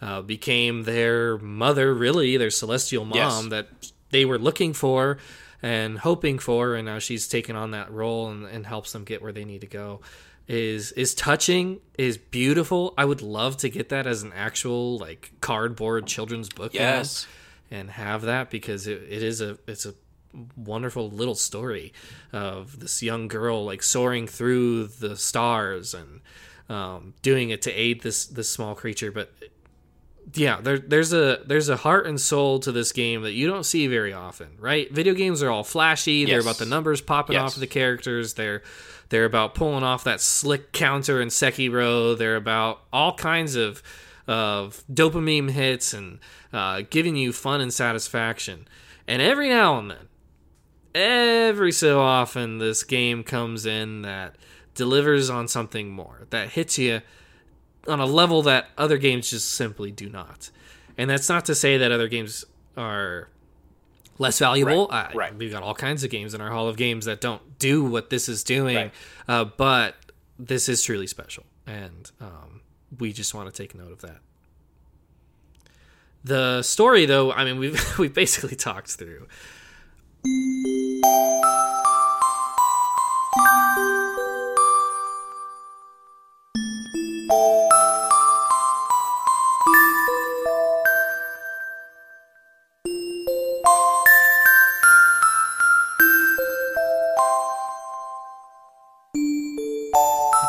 uh, became their mother, really, their celestial mom yes. that they were looking for and hoping for, and now she's taken on that role and, and helps them get where they need to go is is touching is beautiful i would love to get that as an actual like cardboard children's book yes and have that because it, it is a it's a wonderful little story of this young girl like soaring through the stars and um, doing it to aid this this small creature. But yeah there, there's a there's a heart and soul to this game that you don't see very often right? Video games are all flashy. Yes. they're about the numbers popping yes. off of the characters. They're they're about pulling off that slick counter in Sekiro. They're about all kinds of of dopamine hits and uh, giving you fun and satisfaction. And every now and then, every so often, this game comes in that delivers on something more, that hits you on a level that other games just simply do not. And that's not to say that other games are less valuable. Right, uh, right. We've got all kinds of games in our Hall of Games that don't do what this is doing, right. uh, but this is truly special. And um, we just want to take note of that. The story, though, I mean, we've we basically talked through.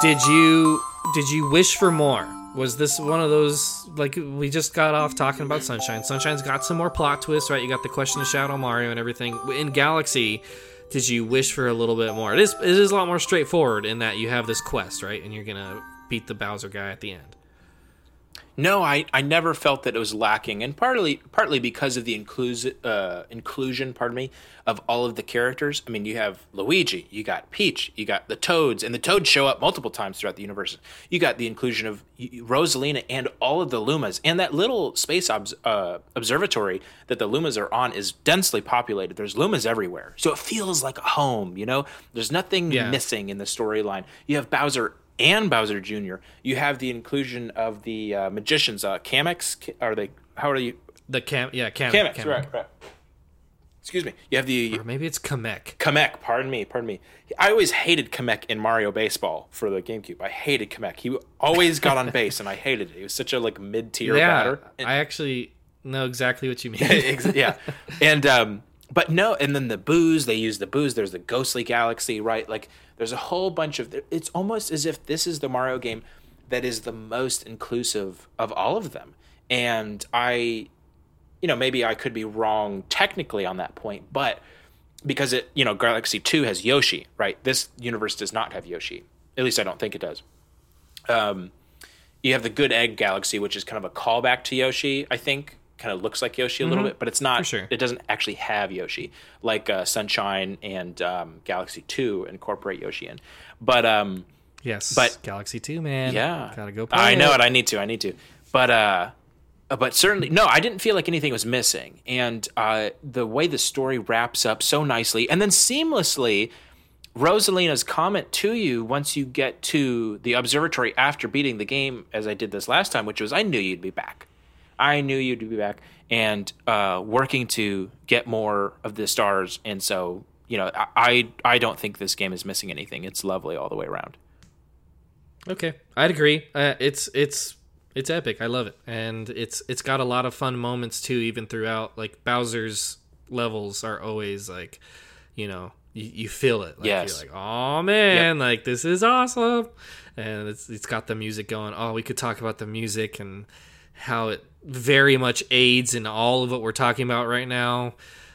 Did you did you wish for more? was this one of those like we just got off talking about sunshine. Sunshine's got some more plot twists right? You got the question of shadow mario and everything. In galaxy did you wish for a little bit more? It is it is a lot more straightforward in that you have this quest right? And you're gonna beat the bowser guy at the end No, I, I never felt that it was lacking, and partly partly because of the inclusion uh, inclusion, pardon me, of all of the characters. I mean, you have Luigi, you got Peach, you got the Toads, and the Toads show up multiple times throughout the universe. You got the inclusion of Rosalina and all of the Lumas, and that little space obs- uh, observatory that the Lumas are on is densely populated. There's Lumas everywhere, so it feels like a home. You know, there's nothing Yeah. missing in the storyline. You have Bowser and Bowser Jr. You have the inclusion of the uh, magicians, uh, Kamex. Are they? How are you? The cam, yeah, cam, Kamex, cam- right, right. Excuse me. You have the Or maybe it's Kamek. Kamek. Pardon me. Pardon me. I always hated Kamek in Mario Baseball for the GameCube. I hated Kamek. He always got on base, and I hated it. He was such a like mid-tier Yeah, batter. And- I actually know exactly what you mean. Yeah and um but no and then the Boos they use the Boos there's the ghostly galaxy right like there's a whole bunch of it's almost as if this is the mario game that is the most inclusive of all of them. And i you know maybe i could be wrong technically on that point but because it you know galaxy 2 has yoshi right? This universe does not have yoshi. At least i don't think it does. Um you have the good egg galaxy which is kind of a callback to yoshi i think kind of looks like yoshi a little bit but it's not sure. it doesn't actually have yoshi like uh, sunshine and um, galaxy 2 incorporate yoshi in but um yes, But- Galaxy Two, man. yeah gotta go. Play i know it. it i need to i need to but uh but certainly no i didn't feel like anything was missing and uh the way the story wraps up so nicely and then seamlessly rosalina's comment to you once you get to the observatory after beating the game as i did this last time which was i knew you'd be back i knew you'd be back and uh working to get more of the stars and so you know i i, don't think this game is missing anything it's lovely all the way around Okay, I'd agree. Uh, it's it's it's epic. I love it, and it's it's got a lot of fun moments too. Even throughout, like Bowser's levels are always like, you know, you, you feel it. Like, Yes. You're like, oh man, like this is awesome, and it's it's got the music going. Oh, we could talk about the music and how it very much aids in all of what we're talking about right now.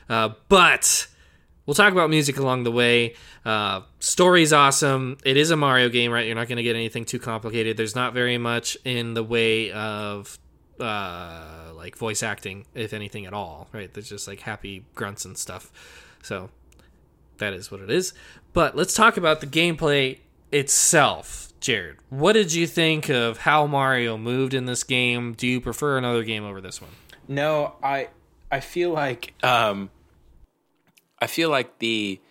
Uh, but we'll talk about music along the way. Uh, story's awesome. It is a Mario game, right? You're not going to get anything too complicated. There's not very much in the way of uh, like voice acting, if anything at all, right? There's just like happy grunts and stuff. So that is what it is. But let's talk about the gameplay itself. Jared, what did you think of how Mario moved in this game? Do you prefer another game over this one? No, I I feel like um I feel like the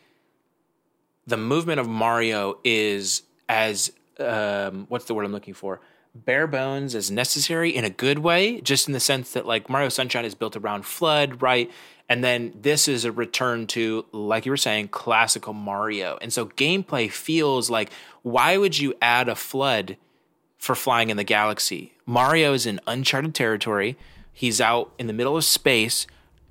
the movement of Mario is as um what's the word I'm looking for? Bare bones as necessary in a good way, just in the sense that like Mario Sunshine is built around FLUDD, right? And then this is a return to, like you were saying, classical Mario. And so gameplay feels like why would you add a FLUDD for flying in the galaxy. Mario is in uncharted territory. He's out in the middle of space,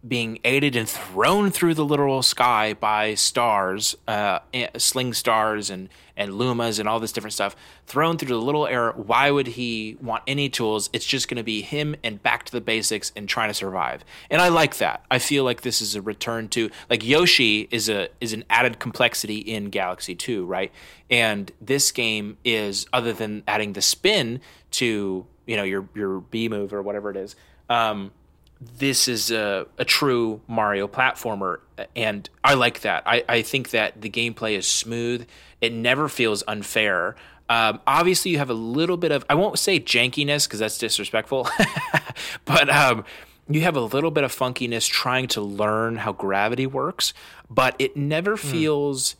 being aided and thrown through the literal sky by stars, uh, eh, sling stars and and lumas and all this different stuff. Thrown through the little air. Why would he want any tools? It's just going to be him and back to the basics and trying to survive. And I like that. I feel like this is a return to like Yoshi is a is an added complexity in Galaxy 2, right? And this game is other than adding the spin to you know your your B move or whatever it is. Um, this is a, a true Mario platformer, and I like that. I, I think that the gameplay is smooth. It never feels unfair. Um, obviously, you have a little bit of I won't say jankiness because that's disrespectful, but um, you have a little bit of funkiness trying to learn how gravity works, but it never feels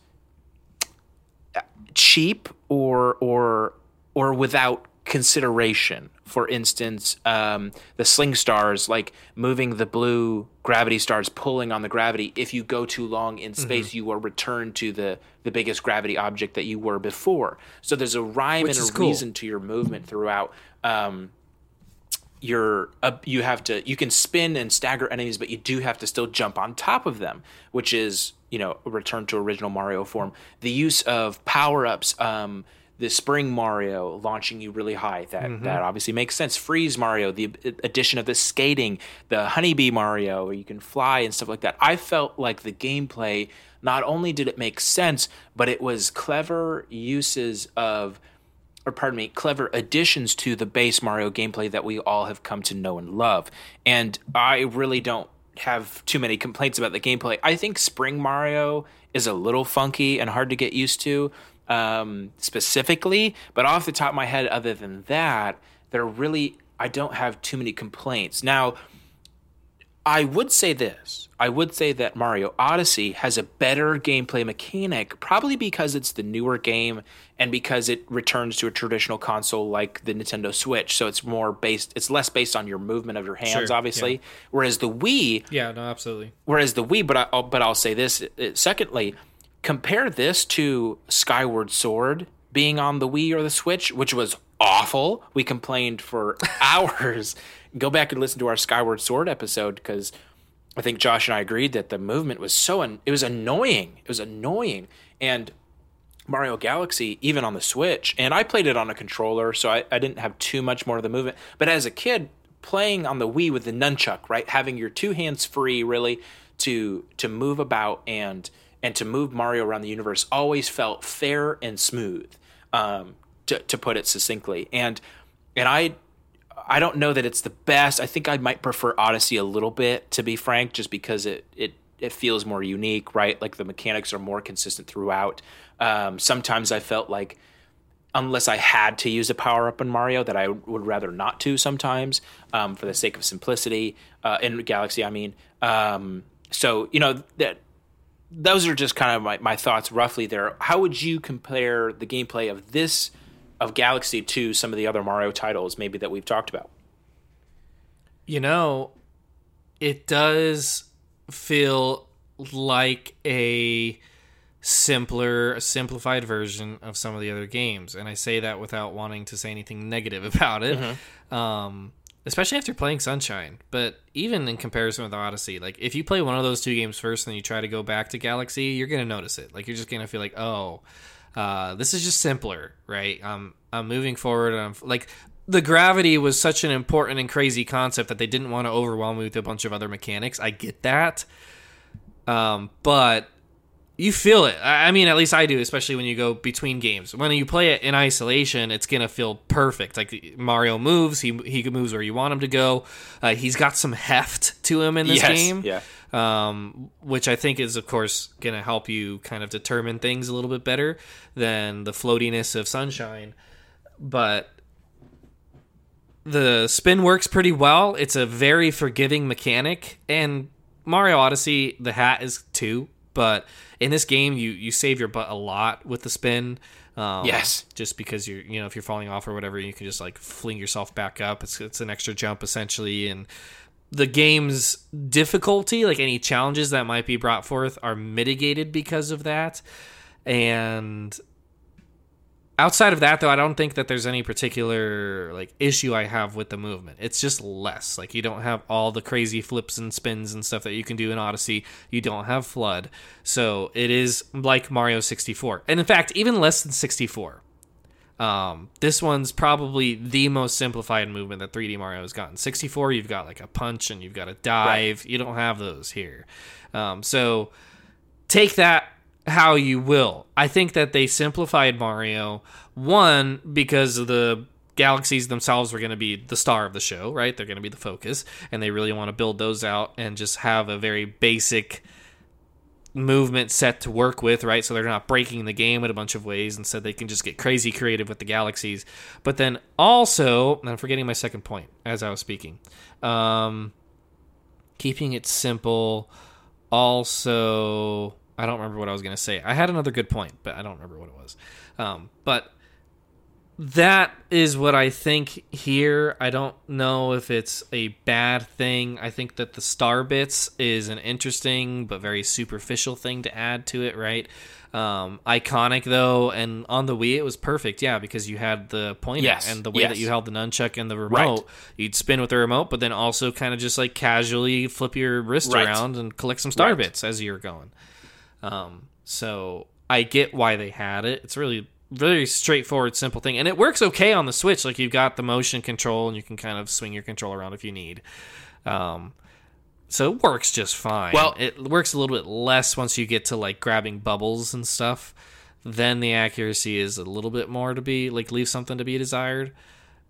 cheap or or or without consideration. For instance, um, the sling stars, like moving the blue gravity stars, pulling on the gravity. If you go too long in space, you are returned to the the biggest gravity object that you were before. So there's a rhyme Which and a cool. reason to your movement throughout. Um, you're uh, you have to you can spin and stagger enemies but you do have to still jump on top of them which is you know return to original mario form the use of power-ups um the spring mario launching you really high that mm-hmm. that obviously makes sense freeze mario the addition of the skating the honeybee mario where you can fly and stuff like that i felt like the gameplay not only did it make sense but it was clever uses of or pardon me, clever additions to the base Mario gameplay that we all have come to know and love. And I really don't have too many complaints about the gameplay. I think Spring Mario is a little funky and hard to get used to um, specifically, but off the top of my head, other than that, there really I don't have too many complaints. Now, I would say this. I would say that Mario Odyssey has a better gameplay mechanic, probably because it's the newer game and because it returns to a traditional console like the Nintendo Switch. So it's more based, it's less based on your movement of your hands, Sure, obviously. yeah. Whereas the Wii, Yeah, no, absolutely. whereas the Wii, but I, I'll, but I'll say this. Secondly, compare this to Skyward Sword being on the Wii or the Switch, which was awful. We complained for hours. Go back and listen to our Skyward Sword episode because I think Josh and I agreed that the movement was so an- it was annoying. It was annoying, and Mario Galaxy, even on the Switch, and I played it on a controller, so I, I didn't have too much more of the movement. But as a kid, playing on the Wii with the nunchuck, right, having your two hands free, really to to move about and and to move Mario around the universe, always felt fair and smooth, um, to to put it succinctly. And and I I don't know that it's the best. I think I might prefer Odyssey a little bit, to be frank, just because it it it feels more unique, right? Like the mechanics are more consistent throughout. Um, sometimes I felt like unless I had to use a power up in Mario, that I would rather not to sometimes, um, for the sake of simplicity. Uh, in Galaxy, I mean. Um, so you know that those are just kind of my, my thoughts roughly there. How would you compare the gameplay of this of Galaxy to some of the other Mario titles maybe that we've talked about? You know, it does feel like a simpler, a simplified version of some of the other games, and I say that without wanting to say anything negative about it. Um, especially after playing Sunshine, but even in comparison with Odyssey, like if you play one of those two games first and then you try to go back to Galaxy, you're gonna notice it. Like you're just gonna feel like, oh, uh, this is just simpler, right? Um, I'm moving forward. I'm like the gravity was such an important and crazy concept that they didn't want to overwhelm me with a bunch of other mechanics. I get that, um, but you feel it. I mean, at least I do, especially when you go between games. When you play it in isolation, it's gonna feel perfect. Like Mario moves, he he moves where you want him to go. Uh, he's got some heft to him in this Yes, game, yeah. um, which I think is, of course, gonna help you kind of determine things a little bit better than the floatiness of Sunshine. But the spin works pretty well. It's a very forgiving mechanic, and Mario Odyssey, the hat is too. But in this game, you you save your butt a lot with the spin. Um, Yes. just because you're you know if you're falling off or whatever, you can just like fling yourself back up. It's it's an extra jump essentially, and the game's difficulty, like any challenges that might be brought forth, are mitigated because of that. And outside of that though i don't think that there's any particular like issue i have with the movement. It's just less. Like you don't have all the crazy flips and spins and stuff that you can do in odyssey. You don't have FLUDD. So it is like mario 64 and in fact even less than 64 um, this one's probably the most simplified movement that 3D Mario has gotten. 64, you've got like a punch and you've got a dive. You don't have those here. Um, so take that how you will. I think that they simplified Mario one because the galaxies themselves were going to be the star of the show, right? They're going to be the focus, and they really want to build those out and just have a very basic movement set to work with, right? So they're not breaking the game in a bunch of ways. and so they can just get crazy creative with the galaxies. But then also, I'm forgetting my second point as I was speaking. Um, keeping it simple. Also, I don't remember what I was going to say. I had another good point, but I don't remember what it was. Um, but that is what I think here. I don't know if it's a bad thing. I think that the star bits is an interesting but very superficial thing to add to it, right? Um, iconic though, and on the Wii it was perfect, yeah, because you had the pointer Yes, and the way that you held the nunchuck and the remote. You'd spin with the remote, but then also kind of just like casually flip your wrist Right. around and collect some star Right. bits as you're going. Um, so I get why they had it. It's really very straightforward, simple thing, and it works okay on the Switch. Like you've got the motion control, and you can kind of swing your control around if you need. Um, so it works just fine. Well- it works a little bit less once you get to like grabbing bubbles and stuff. then the accuracy is a little bit more to be like leave something to be desired.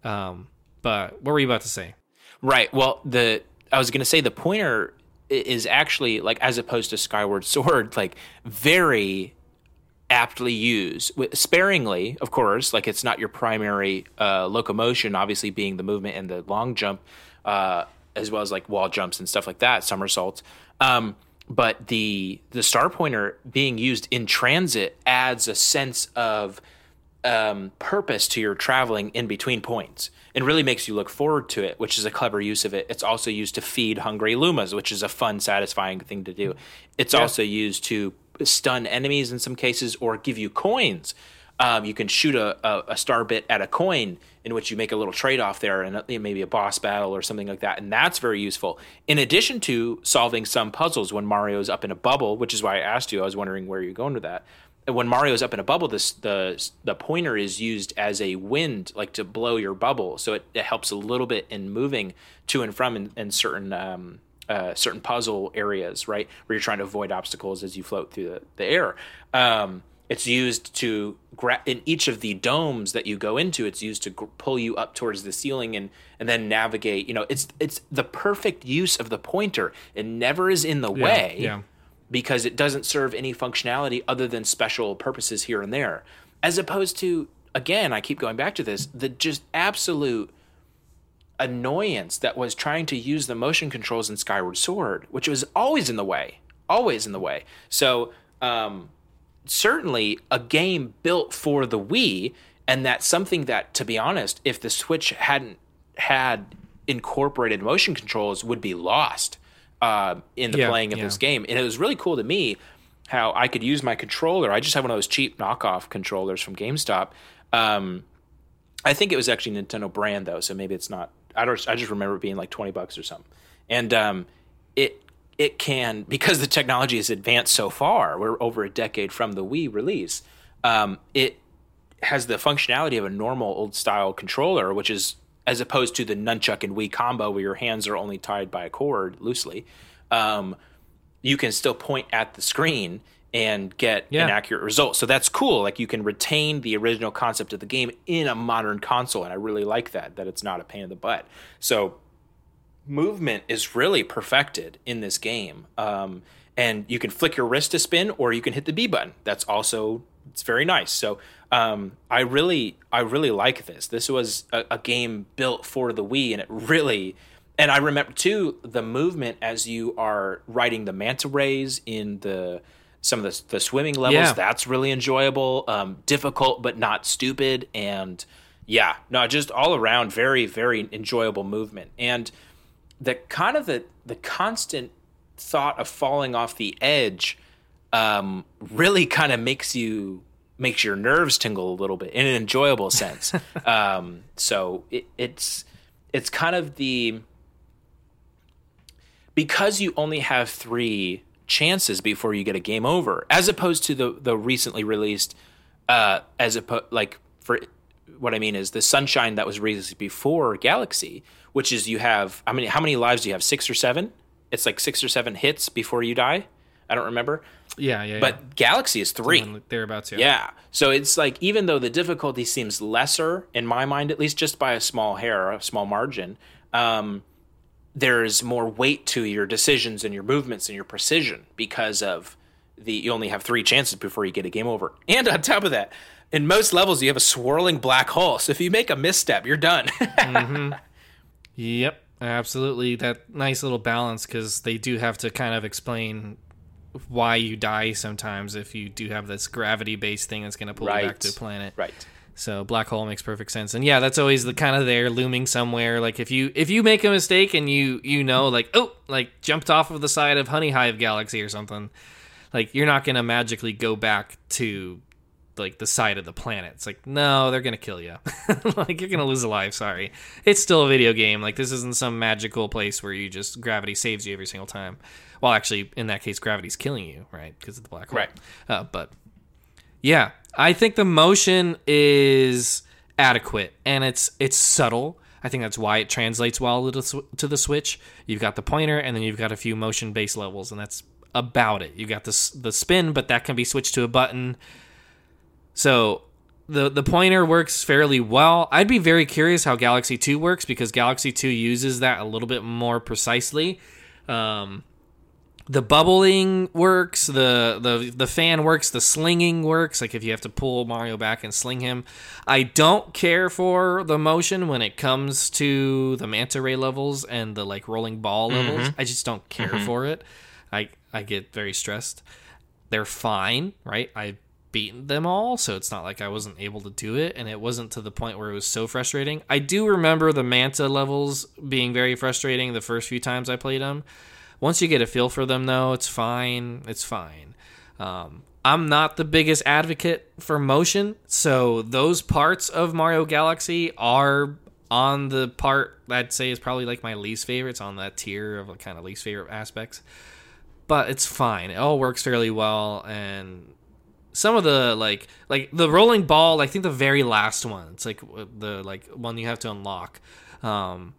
Um, but what were you about to say? Right. Well, the I was going to say the pointer is actually like as opposed to Skyward Sword, like very aptly used, sparingly, of course. Like it's not your primary uh, locomotion, obviously being the movement and the long jump, uh, as well as like wall jumps and stuff like that, somersaults. Um, but the the star pointer being used in transit adds a sense of um, purpose to your traveling in between points and really makes you look forward to it, which is a clever use of it. It's also used to feed hungry lumas, which is a fun, satisfying thing to do. It's also used to stun enemies in some cases or give you coins. Um, you can shoot a, a, a star bit at a coin in which you make a little trade off there and uh, maybe a boss battle or something like that. And that's very useful. In addition to solving some puzzles when Mario's up in a bubble, which is why I asked you, I was wondering where you're going with that when Mario's up in a bubble, this the the pointer is used as a wind, like to blow your bubble. So it, it helps a little bit in moving to and from in, in certain um, uh, certain puzzle areas, right, where you're trying to avoid obstacles as you float through the, the air. Um, it's used to gra- in each of the domes that you go into. It's used to gr- pull you up towards the ceiling and and then navigate. You know, it's it's the perfect use of the pointer. It never is in the way yeah. Because it doesn't serve any functionality other than special purposes here and there. As opposed to, again, I keep going back to this, the just absolute annoyance that was trying to use the motion controls in Skyward Sword, which was always in the way, always in the way. So, um, certainly a game built for the Wii, and that's something that, to be honest, if the Switch hadn't had incorporated motion controls, would be lost uh, in the Yeah, playing of yeah. this game. And it was really cool to me how I could use my controller. I just had one of those cheap knockoff controllers from GameStop. Um, I think it was actually Nintendo brand though, so maybe it's not. I don't. I just remember it being like twenty bucks or something. And um, it it can because the technology has advanced so far. We're over a decade from the Wii release. Um, it has the functionality of a normal old style controller, which is as opposed to the nunchuck and Wii combo where your hands are only tied by a cord loosely. Um, you can still point at the screen and get Yeah. an accurate result. So that's cool. Like you can retain the original concept of the game in a modern console, and I really like that. That it's not a pain in the butt. So movement is really perfected in this game. Um, and you can flick your wrist to spin, or you can hit the B button. That's also it's very nice. So um, I really I really like this. This was a, a game built for the Wii, and it really. And I remember too the movement as you are riding the manta rays in the some of the, the swimming levels. Yeah. That's really enjoyable, um, difficult but not stupid, and yeah, no, just all around very very enjoyable movement. And the kind of the the constant thought of falling off the edge um, really kind of makes you makes your nerves tingle a little bit in an enjoyable sense. um, so it, it's it's kind of the because you only have three chances before you get a game over, as opposed to the the recently released uh, as a like for what I mean is the Sunshine that was released before Galaxy, which is you have how many how many lives do you have six or seven? It's like six or seven hits before you die. I don't remember, Yeah, yeah. but Galaxy is three. yeah. thereabouts. Yeah. Yeah. So it's like even though the difficulty seems lesser in my mind, at least just by a small hair, a small margin, um, there's more weight to your decisions and your movements and your precision because of the you only have three chances before you get a game over. And on top of that, in most levels you have a swirling black hole. So if you make a misstep, you're done. Yep, absolutely. That nice little balance because they do have to kind of explain why you die sometimes if you do have this gravity based thing that's going to pull you back to the planet. right. So black hole makes perfect sense, and yeah, that's always the kind of there looming somewhere. Like if you if you make a mistake and you you know like oh like jumped off of the side of Honey Hive Galaxy or something, like you're not gonna magically go back to like the side of the planet. It's like no, they're gonna kill you. like you're gonna lose a life. Sorry, it's still a video game. Like this isn't some magical place where you just gravity saves you every single time. Well, actually, in that case, gravity's killing you, right? Because of the black hole. Right. Uh, but yeah, I think the motion is adequate and it's it's subtle. I think that's why it translates well to the, sw- to the Switch. You've got the pointer and then you've got a few motion based levels and that's about it. You got the the spin, but that can be switched to a button. So the the pointer works fairly well. I'd be very curious how Galaxy 2 works because Galaxy 2 uses that a little bit more precisely. Um, the bubbling works, the, the the fan works, the slinging works. Like if you have to pull Mario back and sling him, I don't care for the motion when it comes to the manta ray levels and the like rolling ball mm-hmm. levels. I just don't care mm-hmm. for it. I I get very stressed. They're fine, right? I've beaten them all, so it's not like I wasn't able to do it, and it wasn't to the point where it was so frustrating. I do remember the manta levels being very frustrating the first few times I played them. Once you get a feel for them, though, it's fine. It's fine. Um, I'm not the biggest advocate for motion, so those parts of Mario Galaxy are on the part I'd say is probably like my least favorite. It's on that tier of like kind of least favorite aspects, but it's fine. It all works fairly well, and some of the like like the rolling ball. I think the very last one. It's like the like one you have to unlock. Um,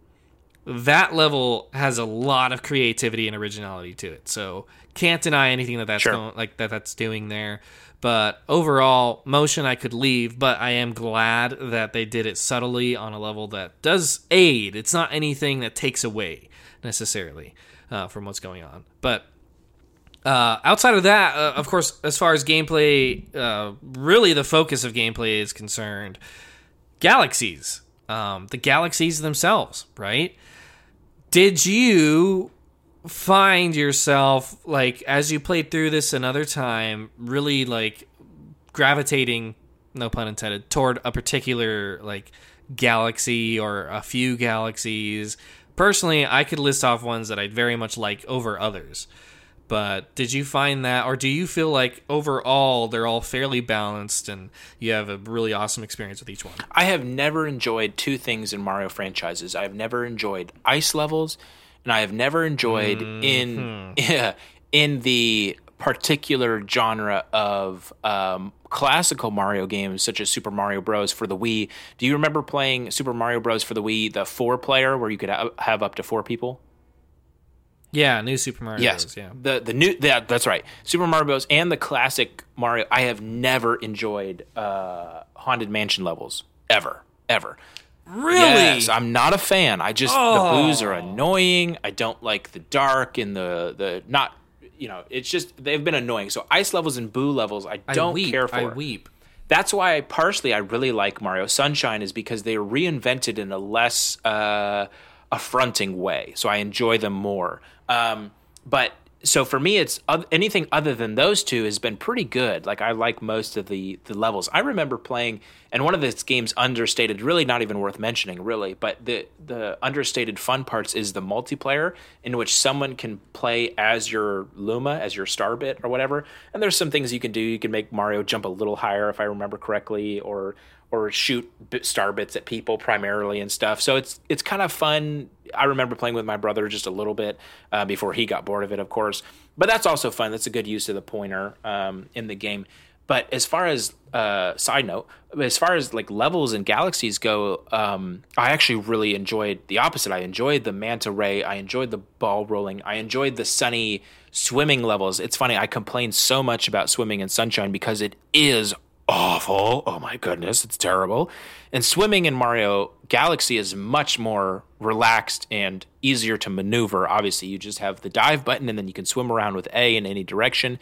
that level has a lot of creativity and originality to it. So can't deny anything that that's Sure. going, like that that's doing there. But overall, motion I could leave, but I am glad that they did it subtly on a level that does aid. It's not anything that takes away necessarily uh, from what's going on. But uh, outside of that, uh, of course, as far as gameplay, uh, really the focus of gameplay is concerned, galaxies, um, the galaxies themselves, right? Did you find yourself like as you played through this another time, really like gravitating, no pun intended, toward a particular like galaxy or a few galaxies? Personally, I could list off ones that I'd very much like over others. But did you find that, or do you feel like overall they're all fairly balanced and you have a really awesome experience with each one? I have never enjoyed two things in Mario franchises. I have never enjoyed ice levels, and I have never enjoyed in yeah, in the particular genre of um, classical Mario games such as Super Mario Bros. for the Wii. Do you remember playing Super Mario Bros. for the Wii, the four player where you could have up to four people? Yeah, new Super Mario Yes, Bros. Yeah. the the new that that's right. Super Mario Bros. and the classic Mario. I have never enjoyed uh, haunted mansion levels ever, ever. Really? Yes, I'm not a fan. I just Oh. the boos are annoying. I don't like the dark and the the not. You know, it's just they've been annoying. So ice levels and boo levels, I I don't weep. care for. I weep. That's why I partially I really like Mario Sunshine is because they are reinvented in a less uh, affronting way. So I enjoy them more. Um, but so for me, it's oth- anything other than those two has been pretty good. Like I like most of the the levels. I remember playing, and one of this game's understated, really not even worth mentioning, really. But the the understated fun parts is the multiplayer in which someone can play as your Luma, as your Starbit or whatever. And there's some things you can do. You can make Mario jump a little higher, if I remember correctly, or or shoot star bits at people primarily and stuff. So it's it's kind of fun. I remember playing with my brother just a little bit uh, before he got bored of it, of course. But that's also fun. That's a good use of the pointer um, in the game. But as far as uh, side note, as far as like levels and galaxies go, um, I actually really enjoyed the opposite. I enjoyed the manta ray. I enjoyed the ball rolling. I enjoyed the sunny swimming levels. It's funny. I complain so much about swimming in sunshine because it is awful. Oh my goodness, it's terrible. And swimming in Mario Galaxy is much more relaxed and easier to maneuver. Obviously, you just have the dive button, and then you can swim around with A in any direction,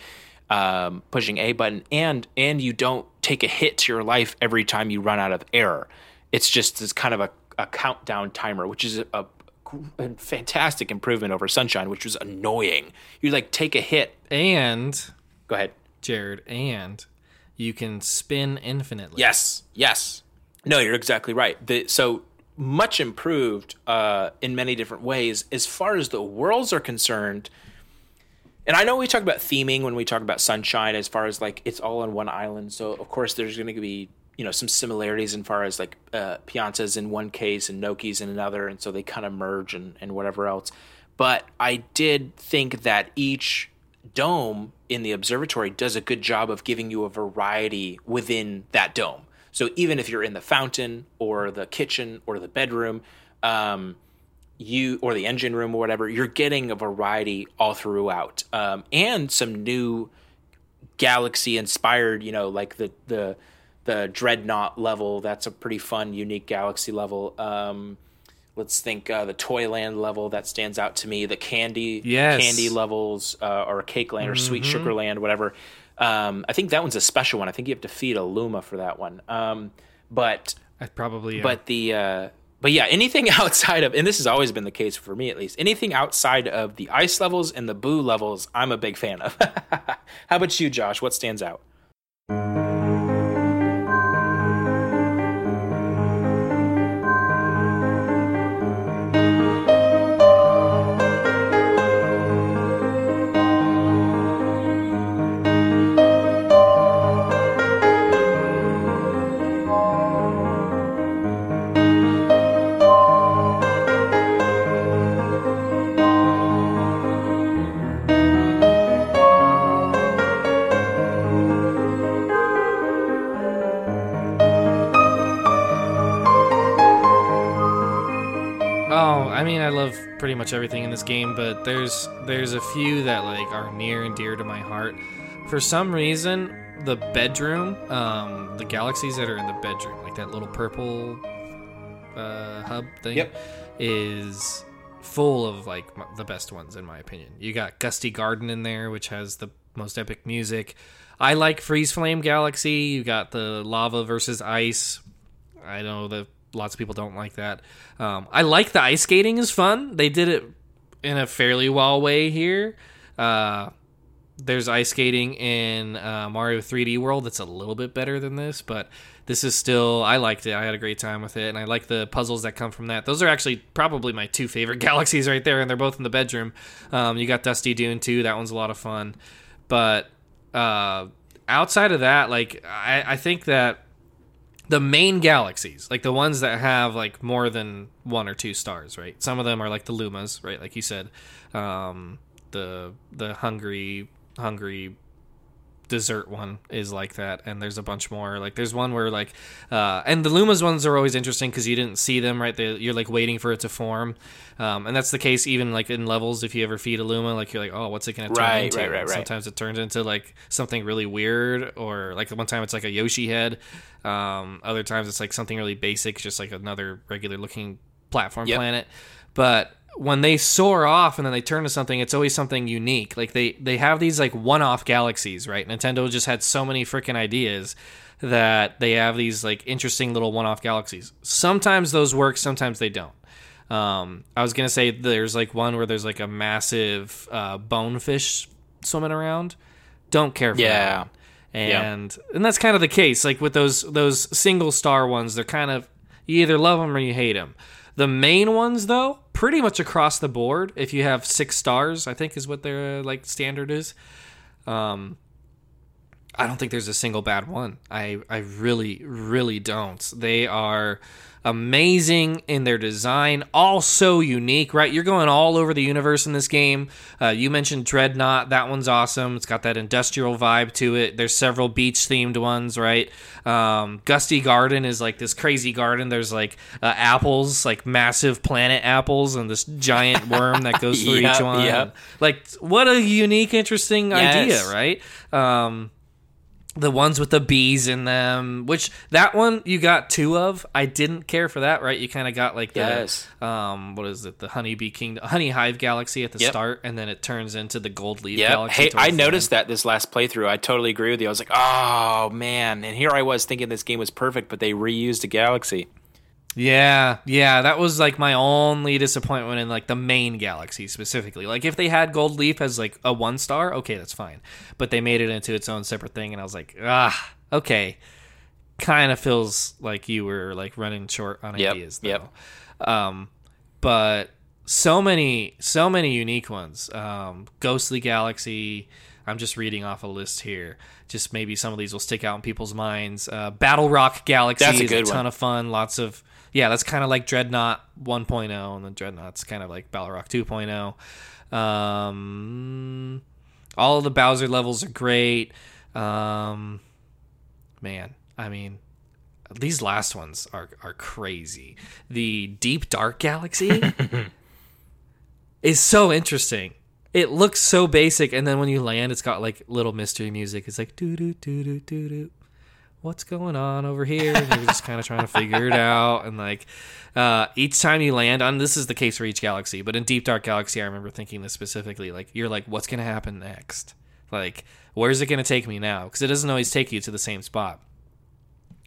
um, pushing A button, and and you don't take a hit to your life every time you run out of air. It's just this kind of a, a countdown timer, which is a, a a fantastic improvement over Sunshine, which was annoying. You like take a hit. And Go ahead. Jared, and you can spin infinitely. Yes, yes. No, you're exactly right. The, so much improved uh, in many different ways. As far as the worlds are concerned, and I know we talk about theming when we talk about Sunshine, as far as like it's all on one island. So of course there's going to be you know some similarities in far as like uh, Piantas in one case and Noki's in another, and so they kind of merge and, and whatever else. But I did think that each dome in the observatory does a good job of giving you a variety within that dome. So even if you're in the fountain or the kitchen or the bedroom, um, you or the engine room or whatever, you're getting a variety all throughout, um, and some new galaxy inspired. You know, like the the the Dreadnought level. That's a pretty fun, unique galaxy level. Um, let's think uh, the Toyland level that stands out to me. The Candy Yes. Candy levels uh, or Cake Land or Sweet Mm-hmm. Sugar Land, whatever. Um, I think that one's a special one. I think you have to feed a Luma for that one. Um, but I probably. but the uh, but yeah, anything outside of and this has always been the case for me at least. Anything outside of the ice levels and the boo levels, I'm a big fan of. How about you, Josh? What stands out? I love pretty much everything in this game, but there's there's a few that like are near and dear to my heart. For some reason, the bedroom, um, the galaxies that are in the bedroom, like that little purple uh, hub thing, Yep. is full of like m- the best ones in my opinion. You got Gusty Garden in there, which has the most epic music. I like Freeze Flame Galaxy. You got the lava versus ice. I know that lots of people don't like that. Um, I like the ice skating is fun. They did it in a fairly well way here. Uh, there's ice skating in uh, Mario 3D World that's a little bit better than this, but this is still I liked it. I had a great time with it, and I like the puzzles that come from that. Those are actually probably my two favorite galaxies right there, and they're both in the bedroom. Um, you got Dusty Dune too. That one's a lot of fun, but uh, outside of that, like I, I think that the main galaxies, like the ones that have like more than one or two stars, right? Some of them are like the Lumas, right? Like you said, um, the the hungry hungry dessert one is like that and there's a bunch more. Like there's one where like uh and the lumas ones are always interesting because you didn't see them right? They, you're like waiting for it to form. Um and that's the case even like in levels if you ever feed a luma like you're like oh what's it gonna turn Right, into? right, right, right. sometimes it turns into like something really weird or like one time it's like a yoshi head. Um other times it's like something really basic just like another regular looking platform Yep. planet. But when they soar off and then they turn to something it's always something unique. Like they they have these like one-off galaxies right? Nintendo just had so many freaking ideas that they have these like interesting little one-off galaxies. Sometimes those work sometimes they don't. Um, i was gonna say there's like one where there's like a massive uh, bonefish swimming around. Don't care for Yeah. that and and that's kind of the case like with those those single star ones they're kind of you either love them or you hate them the main ones though pretty much across the board if you have six stars i think is what their like standard is. Um i don't think there's a single bad one. I i really really don't. They are amazing in their design also unique right? You're going all over the universe in this game. Uh, you mentioned dreadnought. That one's awesome. It's got that industrial vibe to it. There's several beach themed ones right? Um, gusty garden is like this crazy garden. There's like uh, apples like massive planet apples and this giant worm that goes through Yep, each one. yep. like what a unique interesting Yes. idea right? Um, the ones with the bees in them which that one you got two of i didn't care for that right you kind of got like the Yes. um what is it the honeybee kingdom honey hive galaxy at the Yep. start and then it turns into the gold leaf Yeah. galaxy Hey, I noticed end. that this last playthrough. I totally agree with you. I was like, oh man, and here I was thinking this game was perfect, but they reused a galaxy. Yeah yeah that was like my only disappointment in like the main galaxy specifically like if they had gold leaf as like a one star okay that's fine but they made it into its own separate thing and i was like ah okay kind of feels like you were like running short on Yep, ideas though. yep. um but so many so many unique ones um ghostly galaxy i'm just reading off a list here just maybe some of these will stick out in people's minds uh battle rock galaxy That's a is good a ton one. of fun lots of yeah that's kind of like dreadnought 1.0 and then dreadnought's kind of like battle rock 2.0 um all of the bowser levels are great um man i mean these last ones are are crazy. The Deep Dark Galaxy is so interesting. It looks so basic, and then when you land, it's got like little mystery music. It's like doo doo doo doo doo doo. What's going on over here? And you're just kind of trying to figure it out. And like uh, each time you land on this is the case for each galaxy, but in Deep Dark Galaxy, I remember thinking this specifically. Like you're like, what's gonna happen next? Like where's it gonna take me now? Because it doesn't always take you to the same spot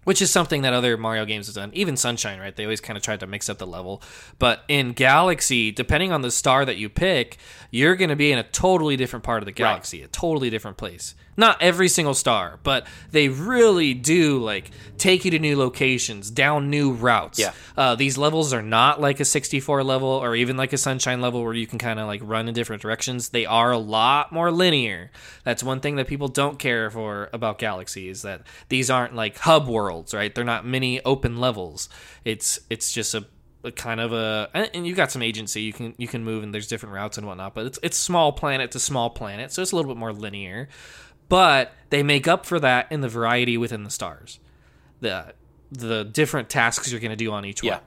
which is something that other Mario games have done. Even Sunshine, right? They always kind of tried to mix up the level. But in Galaxy, depending on the star that you pick, you're going to be in a totally different part of the galaxy, right. a totally different place not every single star, but they really do like take you to new locations, down new routes. Yeah. Uh, these levels are not like a 64 level or even like a Sunshine level where you can kind of like run in different directions. They are a lot more linear. That's one thing that people don't care for about Galaxy is that these aren't like hub worlds, right? They're not mini open levels. It's it's just a a kind of a and you got some agency you can you can move and there's different routes and whatnot but it's it's small planet to small planet so it's a little bit more linear but they make up for that in the variety within the stars, the the different tasks you're going to do on each yeah. one,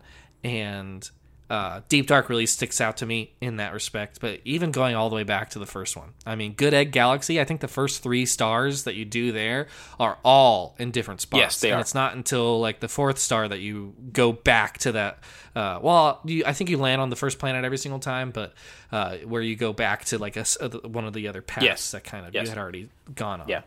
and uh, Deep Dark really sticks out to me in that respect. But even going all the way back to the first one, I mean, Good Egg Galaxy. I think the first three stars that you do there are all in different spots. Yes, they and are. It's not until like the fourth star that you go back to that. Uh, well, you, I think you land on the first planet every single time, but uh, where you go back to like a, one of the other paths yes. that kind of yes. you had already gone on. Yeah.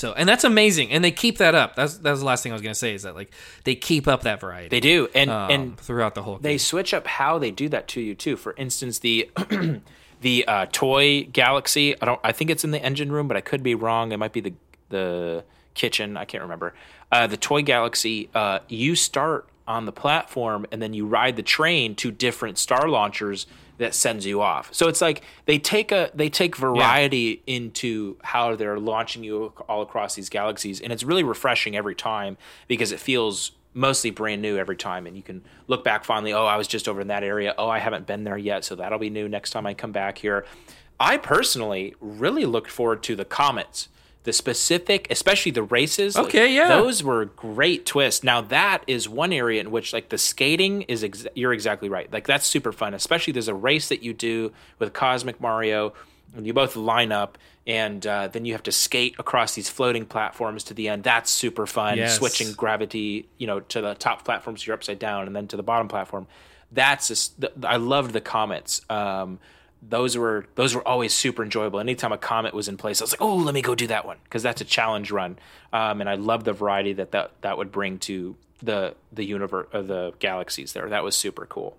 So, and that's amazing, and they keep that up. That's that's the last thing I was gonna say is that like they keep up that variety. They do, and um, and throughout the whole, game. they switch up how they do that to you too. For instance, the the uh, toy galaxy. I don't. I think it's in the engine room, but I could be wrong. It might be the the kitchen. I can't remember. Uh, the toy galaxy. Uh, you start on the platform, and then you ride the train to different star launchers that sends you off. So it's like they take a they take variety yeah. into how they're launching you all across these galaxies, and it's really refreshing every time because it feels mostly brand new every time, and you can look back fondly. Oh, I was just over in that area. Oh, I haven't been there yet, so that'll be new next time I come back here. I personally really looked forward to the comets the specific, especially the races. Okay, like, yeah, those were great twists. Now that is one area in which like the skating is. Ex- you're exactly right. Like that's super fun. Especially there's a race that you do with Cosmic Mario, and you both line up, and uh, then you have to skate across these floating platforms to the end. That's super fun. Yes. Switching gravity, you know, to the top platforms, you're upside down, and then to the bottom platform. That's just, I loved the comets. Um, those were those were always super enjoyable. Anytime a comet was in place, I was like, "Oh, let me go do that one," because that's a challenge run, um, and I love the variety that, that that would bring to the the universe of the galaxies. There, that was super cool.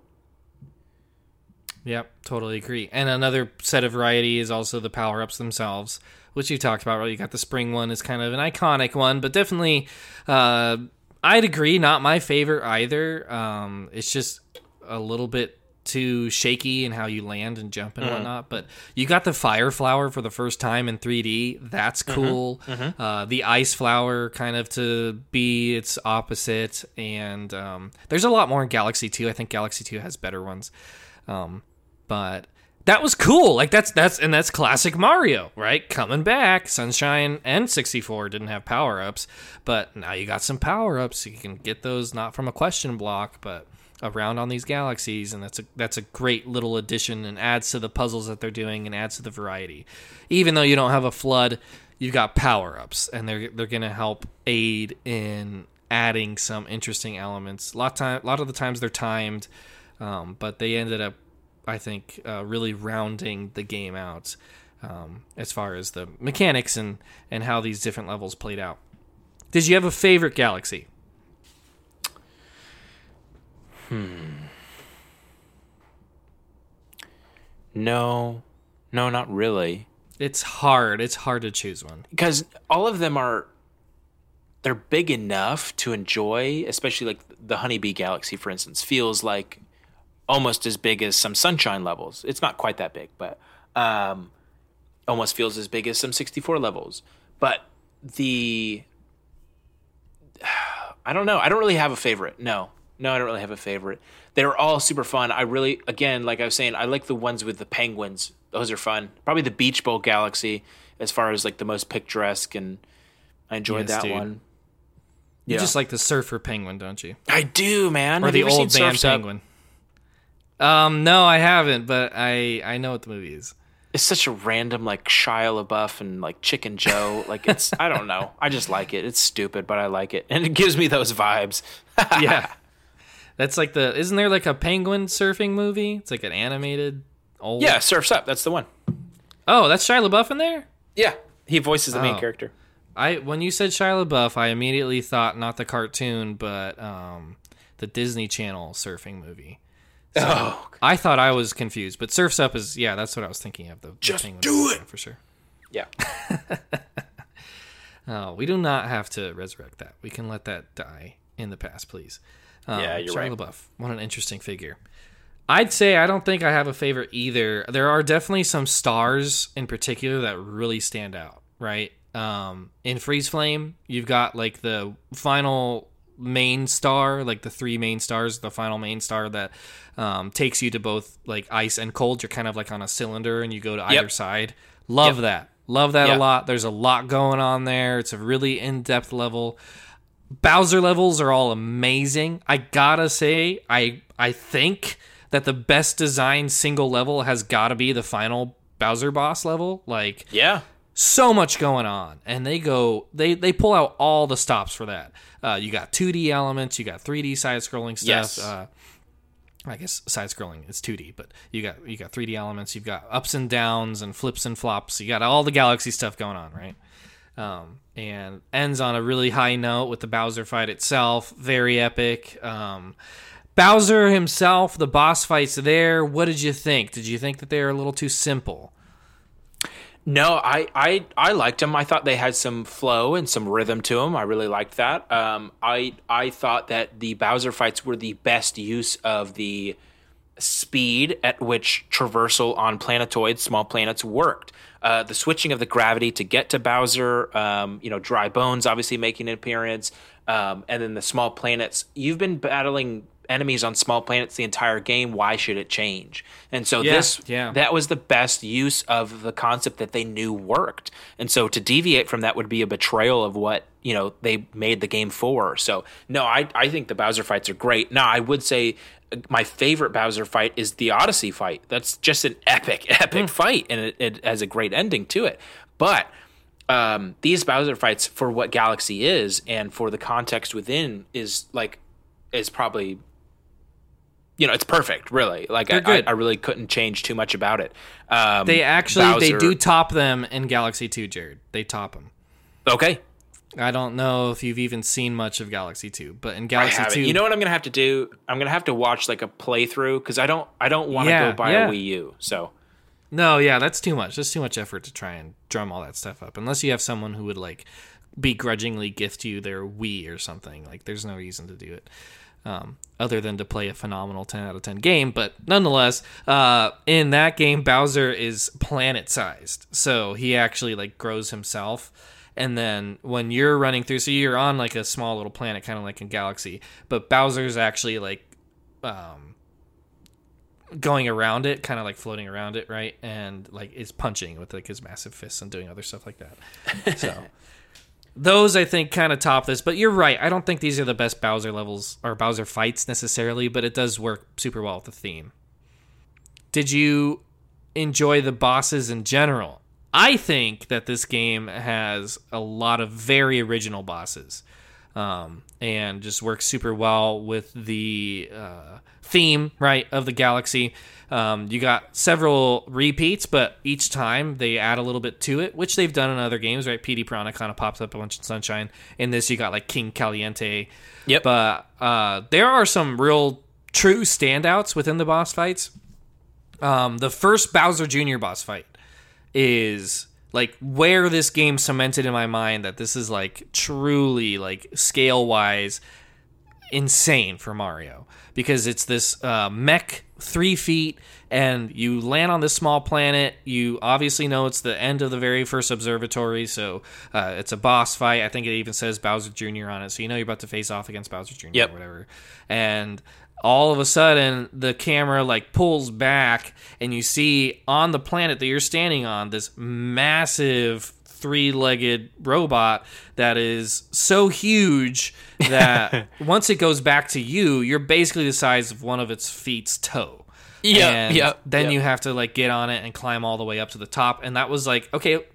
Yep, totally agree. And another set of variety is also the power ups themselves, which you talked about. Right, you got the spring one is kind of an iconic one, but definitely, uh, I'd agree, not my favorite either. Um, it's just a little bit too shaky in how you land and jump and mm-hmm. whatnot. But you got the fire flower for the first time in 3D. That's mm-hmm. cool. Mm-hmm. Uh, the ice flower kind of to be its opposite. And um, there's a lot more in Galaxy 2. I think Galaxy 2 has better ones. Um, but that was cool. Like that's that's and that's classic Mario, right? Coming back. Sunshine and 64 didn't have power ups, but now you got some power ups. You can get those not from a question block, but around on these galaxies and that's a that's a great little addition and adds to the puzzles that they're doing and adds to the variety. Even though you don't have a FLUDD, you've got power-ups and they're they're going to help aid in adding some interesting elements. A lot time a lot of the times they're timed um, but they ended up I think uh, really rounding the game out um, as far as the mechanics and and how these different levels played out. Did you have a favorite galaxy? Hmm. No, no, not really. It's hard. It's hard to choose one because all of them are they're big enough to enjoy, especially like the Honeybee Galaxy, for instance, feels like almost as big as some Sunshine levels. It's not quite that big, but um, almost feels as big as some 64 levels. But the I don't know. I don't really have a favorite. No, no, I don't really have a favorite. They were all super fun. I really, again, like I was saying, I like the ones with the penguins. Those are fun. Probably the Beach Bowl Galaxy, as far as like the most picturesque, and I enjoyed yes, that dude. one. You yeah. just like the surfer penguin, don't you? I do, man. Or have the old man penguin. Um, no, I haven't, but I I know what the movie is. it's such a random like Shia LaBeouf and like Chicken Joe. Like it's I don't know. I just like it. It's stupid, but I like it, and it gives me those vibes. yeah. That's like the isn't there like a penguin surfing movie? It's like an animated old Yeah, Surfs Up. That's the one. Oh, that's Shia LaBeouf in there? Yeah, he voices the main Oh. character. I when you said Shia LaBeouf, I immediately thought not the cartoon, but um, the Disney Channel surfing movie. oh, I thought I was confused, but Surfs Up is yeah, that's what I was thinking of. The, Just penguin do it! for sure. yeah. Oh, we do not have to resurrect that. We can let that die in the past, please. Um, Yeah, you're Shia right. LaBeouf, what an interesting figure. I'd say I don't think I have a favorite either. There are definitely some stars in particular that really stand out, right? Um, in Freeze Flame, you've got like the final main star, like the three main stars, the final main star that um, takes you to both like ice and cold. You're kind of like on a cylinder and you go to either side. Love Yep. that. Love that Yeah. a lot. There's a lot going on there. It's a really in depth level. Bowser levels are all amazing. I gotta say, I I think that the best designed single level has gotta be the final Bowser boss level. Like Yeah. so much going on and they go they they pull out all the stops for that uh, you got 2d elements you got 3d side scrolling stuff Yes. uh, i guess side scrolling is 2d but you got you got 3d elements you've got ups and downs and flips and flops you got all the galaxy stuff going on right um, and ends on a really high note with the bowser fight itself very epic um, bowser himself the boss fights there what did you think did you think that they were a little too simple No, I, I I liked them. I thought they had some flow and some rhythm to them. I really liked that. Um, I I thought that the Bowser fights were the best use of the speed at which traversal on planetoids, small planets, worked. Uh, the switching of the gravity to get to Bowser, um, you know, dry bones obviously making an appearance, um, and then the small planets. You've been battling enemies on small planets the entire game. Why should it change? And so Yeah, this, yeah. that was the best use of the concept that they knew worked. And so to deviate from that would be a betrayal of what, you know, they made the game for. So no, I, I think the Bowser fights are great. Now I would say uh, my favorite Bowser fight is the Odyssey fight. That's just an epic, epic fight. And it, it has a great ending to it. But um, these Bowser fights for what Galaxy is and for the context within is like, is probably you know, it's perfect, really. Like I, I, I really couldn't change too much about it. Um, They actually they do top them in Galaxy 2, Jared. They top them. Okay, I don't know if you've even seen much of Galaxy 2, but in Galaxy 2 You know what I'm gonna have to do? I'm gonna have to watch like a playthrough because I don't I don't want to Yeah, go buy yeah. a Wii U. So No, yeah, that's too much. That's too much effort to try and drum all that stuff up. Unless you have someone who would like begrudgingly gift you their Wii or something. Like there's no reason to do it. Um, other than to play a phenomenal 10 out of 10 game, but nonetheless, uh, in that game, Bowser is planet sized, so he actually like grows himself. And then when you're running through, so you're on like a small little planet, kind of like in Galaxy, but Bowser's actually like um, going around it, kind of like floating around it, right? And like is punching with like his massive fists and doing other stuff like that. So those I think kind of top this, but you're right. I don't think these are the best Bowser levels or Bowser fights necessarily, but it does work super well with the theme. Did you enjoy the bosses in general? I think that this game has a lot of very original bosses um, and just works super well with the uh, theme right of the galaxy. Um, you got several repeats, but each time they add a little bit to it, which they've done in other games. Right, Petey Piranha kind of pops up a bunch in Sunshine. In this, you got like King Caliente. Yep. But uh, there are some real true standouts within the boss fights. Um, the first Bowser Jr. boss fight is like where this game cemented in my mind that this is like truly like scale wise insane for Mario because it's this uh, mech three feet and you land on this small planet. You obviously know it's the end of the very first observatory, so uh, it's a boss fight. I think it even says Bowser Jr. on it, so you know you're about to face off against Bowser Jr. Yep. or whatever. And all of a sudden, the camera like pulls back, and you see on the planet that you're standing on this massive three-legged robot that is so huge that once it goes back to you, you're basically the size of one of its feet's toe. Yeah, yep, then yep. you have to like get on it and climb all the way up to the top. And that was like, okay,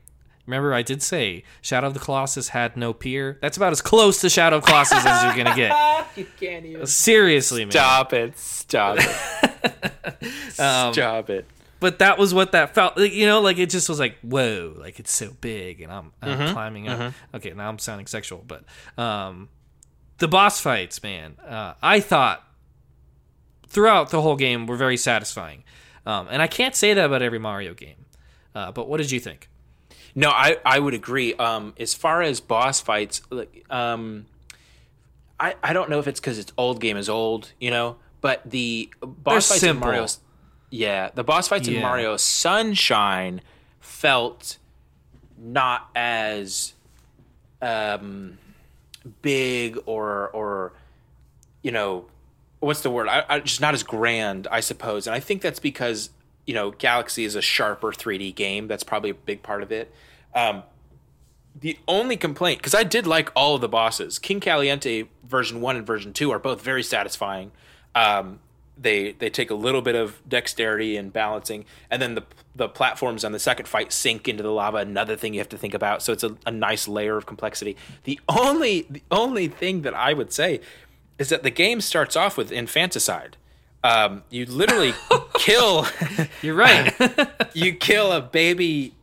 remember I did say Shadow of the Colossus had no peer. That's about as close to Shadow of Colossus as you're gonna get. you can't even Seriously, man. stop it. Stop it. stop it. But that was what that felt like, you know like it just was like whoa like it's so big and i'm, I'm Mm-hmm. climbing up okay now i'm sounding sexual but um the boss fights man uh, i thought throughout the whole game were very satisfying um, and i can't say that about every mario game uh, but what did you think No, I, I would agree. Um, as far as boss fights, like, um, I I don't know if it's because it's old game is old, you know, but the boss They're fights simple. in Mario, yeah, the boss fights in Mario Sunshine felt not as um, big or or you know what's the word? I, I, just not as grand, I suppose. And I think that's because you know Galaxy is a sharper 3D game. That's probably a big part of it. Um, the only complaint, because I did like all of the bosses, King Caliente version one and version two are both very satisfying. Um, they they take a little bit of dexterity and balancing, and then the the platforms on the second fight sink into the lava. Another thing you have to think about. So it's a, a nice layer of complexity. The only the only thing that I would say is that the game starts off with infanticide. Um, you literally kill you're right you kill a baby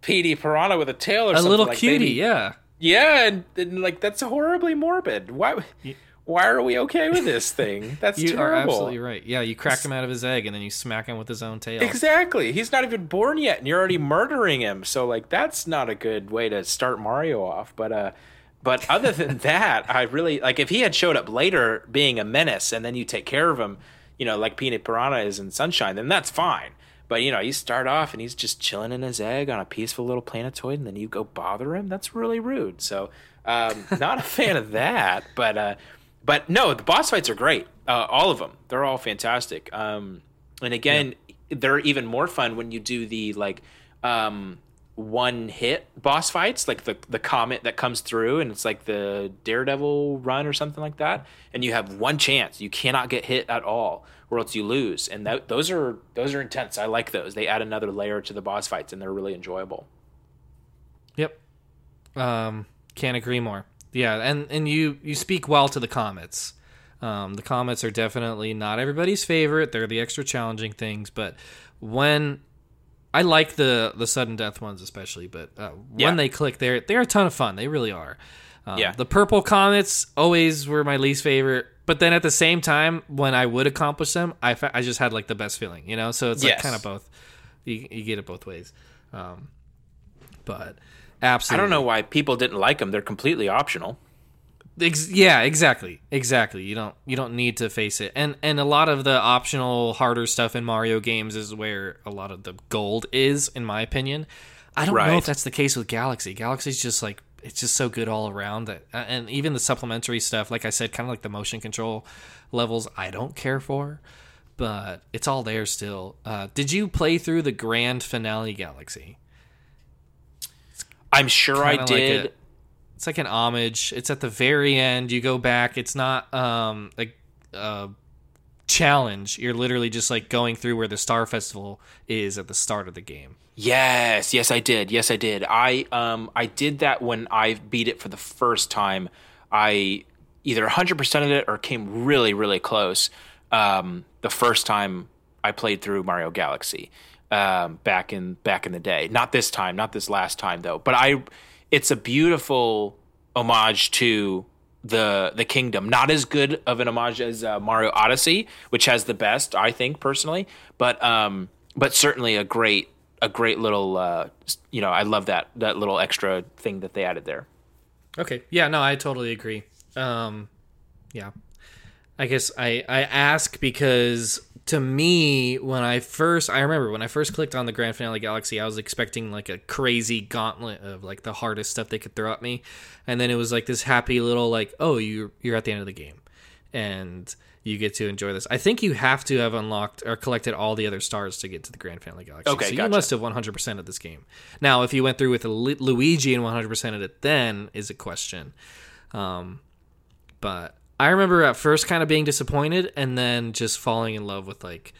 Petey piranha with a tail or a something little like cutie baby- yeah yeah, and, and like that's horribly morbid. Why? Why are we okay with this thing? That's you terrible. are absolutely right yeah you crack him out of his egg and then you smack him with his own tail Exactly. He's not even born yet, and you're already murdering him. So like that's not a good way to start Mario off. But uh, but other than that, I really like if he had showed up later being a menace, and then you take care of him, you know, like Petey Piranha is in Sunshine, then that's fine. But you know, you start off and he's just chilling in his egg on a peaceful little planetoid, and then you go bother him. That's really rude. So, um, not a fan of that. But uh, but no, the boss fights are great. Uh, all of them. They're all fantastic. Um, and again, they're even more fun when you do the like um, one hit boss fights, like the the comet that comes through, and it's like the Daredevil run or something like that. And you have one chance; you cannot get hit at all, or else you lose. And that, those are those are intense. I like those. They add another layer to the boss fights, and they're really enjoyable. Yep. Um, can't agree more. Yeah, and and you you speak well to the comets. Um, the comets are definitely not everybody's favorite. They're the extra challenging things, but when I like the the sudden death ones especially, but uh, when Yeah. they click, they're they're a ton of fun. They really are. Um, Yeah. The purple comets always were my least favorite, but then at the same time, when I would accomplish them, I, fa- I just had like the best feeling, you know. So it's like Yes. kind of both. You, you get it both ways. Um, but I don't know why people didn't like them. They're completely optional. Ex- yeah, exactly, exactly. You don't you don't need to face it, and and a lot of the optional harder stuff in Mario games is where a lot of the gold is, in my opinion. I don't know if that's the case with Galaxy. Galaxy's just like it's just so good all around that, uh, and even the supplementary stuff, like I said, kind of like the motion control levels, I don't care for, but it's all there still. Uh, did you play through the grand finale Galaxy? I'm sure I Kinda like did. a- it's like an homage. It's at the very end. You go back. It's not um like challenge. You're literally just like going through where the Star Festival is at the start of the game. Yes, yes, I did. Yes, I did. I um I did that when I beat it for the first time. I either 100% of it or came really, really close. Um, the first time I played through Mario Galaxy, um, back in back in the day. Not this time, not this last time though. But I, it's a beautiful homage to the the kingdom. Not as good of an homage as uh, Mario Odyssey, which has the best, I think personally. But um, but certainly a great a great little uh, you know I love that that little extra thing that they added there. Okay. Yeah. No, I totally agree. Um, yeah. I guess I I ask because to me when I first I remember when I first clicked on the Grand Finale Galaxy I was expecting like a crazy gauntlet of like the hardest stuff they could throw at me and then it was like this happy little like oh you you're at the end of the game and you get to enjoy this. I think you have to have unlocked or collected all the other stars to get to the Grand Finale Galaxy. Okay, so you must have 100% of this game. Now, if you went through with a Lu- Luigi and 100% of it, then is a question. Um, but I remember at first kind of being disappointed and then just falling in love with like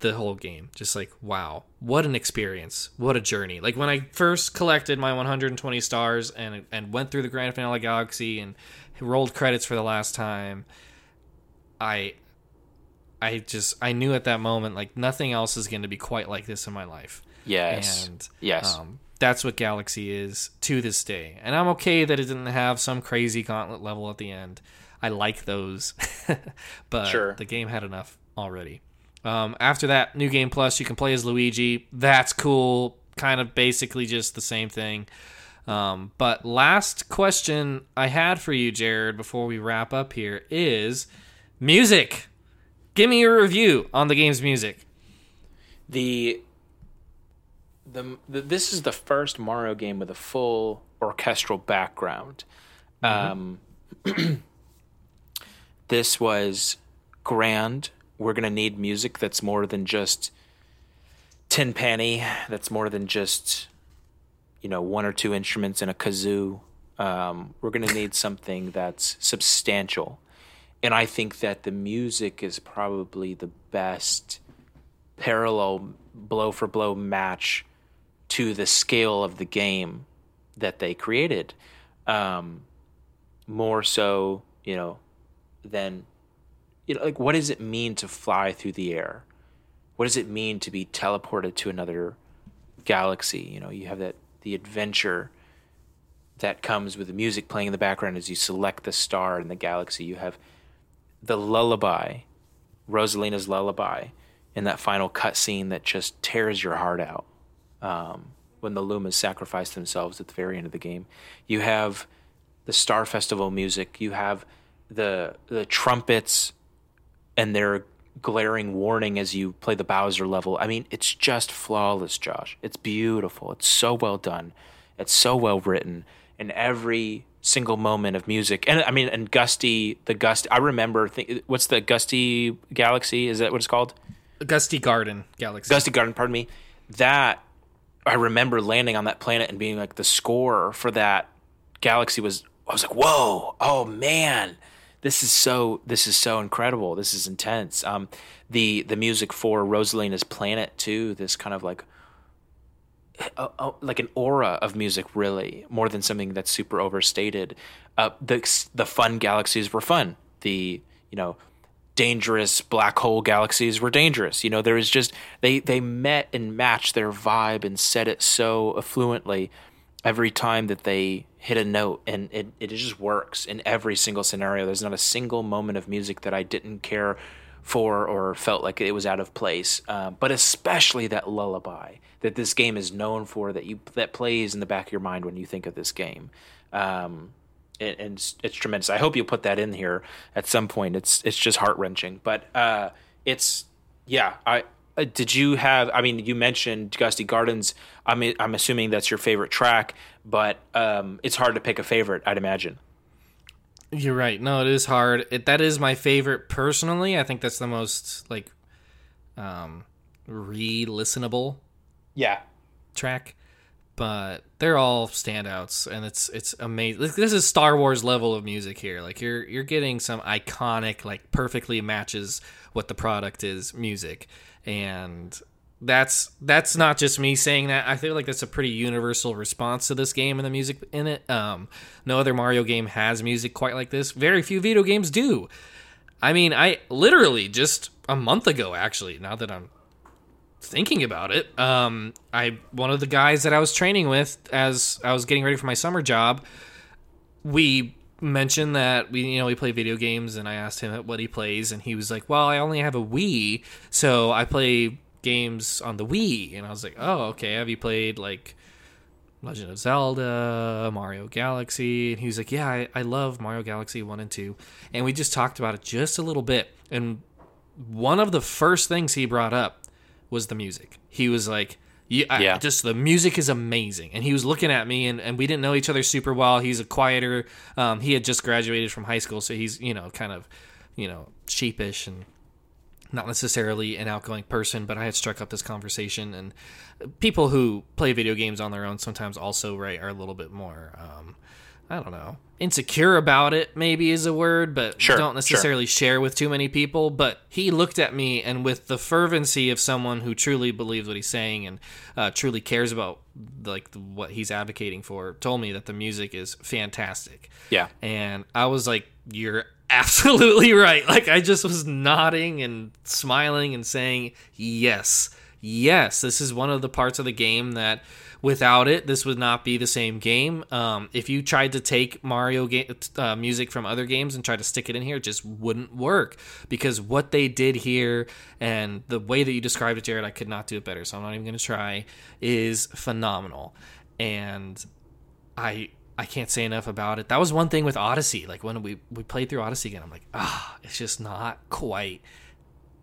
the whole game. Just like, wow, what an experience. What a journey. Like when I first collected my 120 stars and and went through the Grand Finale Galaxy and rolled credits for the last time, I I just I knew at that moment like nothing else is going to be quite like this in my life. Yes. And yes. um, that's what Galaxy is to this day. And I'm okay that it didn't have some crazy gauntlet level at the end. I like those, but Sure. the game had enough already. Um, after that, New Game Plus, you can play as Luigi. That's cool. Kind of basically just the same thing. Um, but last question I had for you, Jared, before we wrap up here is music. Give me your review on the game's music. the, the the this is the first Mario game with a full orchestral background. Um, this was grand. We're gonna need music that's more than just tin panny. That's more than just you know one or two instruments and a kazoo. Um, we're gonna need something that's substantial, and I think that the music is probably the best parallel blow for blow match to the scale of the game that they created. Um, more so, you know, than you know, like what does it mean to fly through the air? What does it mean to be teleported to another galaxy? You know, you have that the adventure that comes with the music playing in the background as you select the star in the galaxy. You have the lullaby, Rosalina's lullaby, in that final cutscene that just tears your heart out. Um, when the Lumas sacrifice themselves at the very end of the game, you have the Star Festival music. You have the the trumpets and their glaring warning as you play the Bowser level. I mean, it's just flawless, Josh. It's beautiful. It's so well done. It's so well written. And every single moment of music, and I mean, and Gusty, the Gust. I remember. Think, what's the Gusty Galaxy? Is that what it's called? Gusty Garden Galaxy. Gusty Garden. Pardon me. That I remember landing on that planet and being like the score for that galaxy was. I was like, whoa, oh man, this is so this is so incredible. This is intense. Um, the the music for Rosalina's planet too. This kind of like a, a- like an aura of music, really, more than something that's super overstated. Uh, the the fun galaxies were fun. The you know dangerous black hole galaxies were dangerous. You know, there was just they they met and matched their vibe and said it so affluently every time that they hit a note and it, it just works in every single scenario. There's not a single moment of music that I didn't care for or felt like it was out of place. Uh, but especially that lullaby that this game is known for that you that plays in the back of your mind when you think of this game. Um, and, and it's, it's tremendous. I hope you'll put that in here at some point. It's it's just heart wrenching, but uh, it's yeah. I uh, did you have? I mean, you mentioned Gusty Gardens. I'm I'm assuming that's your favorite track, but um, it's hard to pick a favorite. I'd imagine. You're right. No, it is hard. It, that is my favorite personally. I think that's the most like um re-listenable Yeah. track. But they're all standouts and it's it's amazing. This is Star Wars level of music here. Like you're you're getting some iconic like perfectly matches what the product is music. And that's that's not just me saying that. I feel like that's a pretty universal response to this game and the music in it. Um, no other Mario game has music quite like this. Very few video games do. I mean, I literally just a month ago, actually. Now that I'm thinking about it, um, I one of the guys that I was training with as I was getting ready for my summer job, we mentioned that we you know we play video games and I asked him what he plays and he was like, "Well, I only have a Wii, so I play games on the Wii." And I was like, "Oh, okay. Have you played like Legend of Zelda, Mario Galaxy?" And he was like, "Yeah, I, I love Mario Galaxy 1 and 2." And we just talked about it just a little bit. And one of the first things he brought up was the music. He was like, yeah, I- Yeah. just the music is amazing. And he was looking at me, and, and we didn't know each other super well. He's a quieter. Um, he had just graduated from high school, so he's you know kind of you know sheepish and not necessarily an outgoing person. But I had struck up this conversation, and people who play video games on their own sometimes also right are a little bit more. Um, I don't know, insecure about it, maybe is a word, but Sure, don't sure. necessarily share with too many people. But he looked at me and with the fervency of someone who truly believes what he's saying and uh, truly cares about like what he's advocating for, told me that the music is fantastic. Yeah. And I was like, you're absolutely right. Like, I just was nodding and smiling and saying, yes, yes, this is one of the parts of the game that without it, this would not be the same game. Um, if you tried to take Mario ga- uh, music from other games and try to stick it in here, it just wouldn't work because what they did here and the way that you described it, Jared, I could not do it better. So I'm not even going to try, is phenomenal. And I I can't say enough about it. That was one thing with Odyssey. Like when we we played through Odyssey again, I'm like, ah, it's just not quite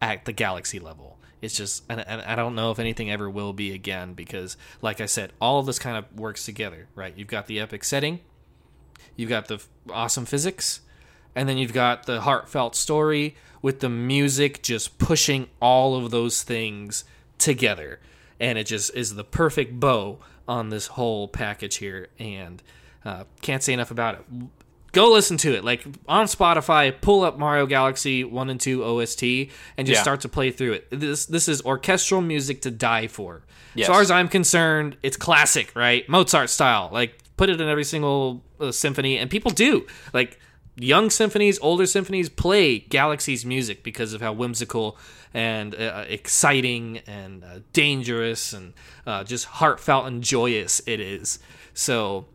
at the Galaxy level. It's just, and, and I don't know if anything ever will be again because, like I said, all of this kind of works together, right? You've got the epic setting, you've got the awesome physics, and then you've got the heartfelt story with the music just pushing all of those things together. And it just is the perfect bow on this whole package here. And uh, can't say enough about it. Go listen to it. Like on Spotify, pull up Mario Galaxy 1 and 2 OST and just Yeah. start to play through it. This this is orchestral music to die for. Yes. As far as I'm concerned, it's classic, right? Mozart style. Like put it in every single uh, symphony and people do. Like young symphonies, older symphonies play Galaxy's music because of how whimsical and uh, exciting and uh, dangerous and uh, just heartfelt and joyous it is. So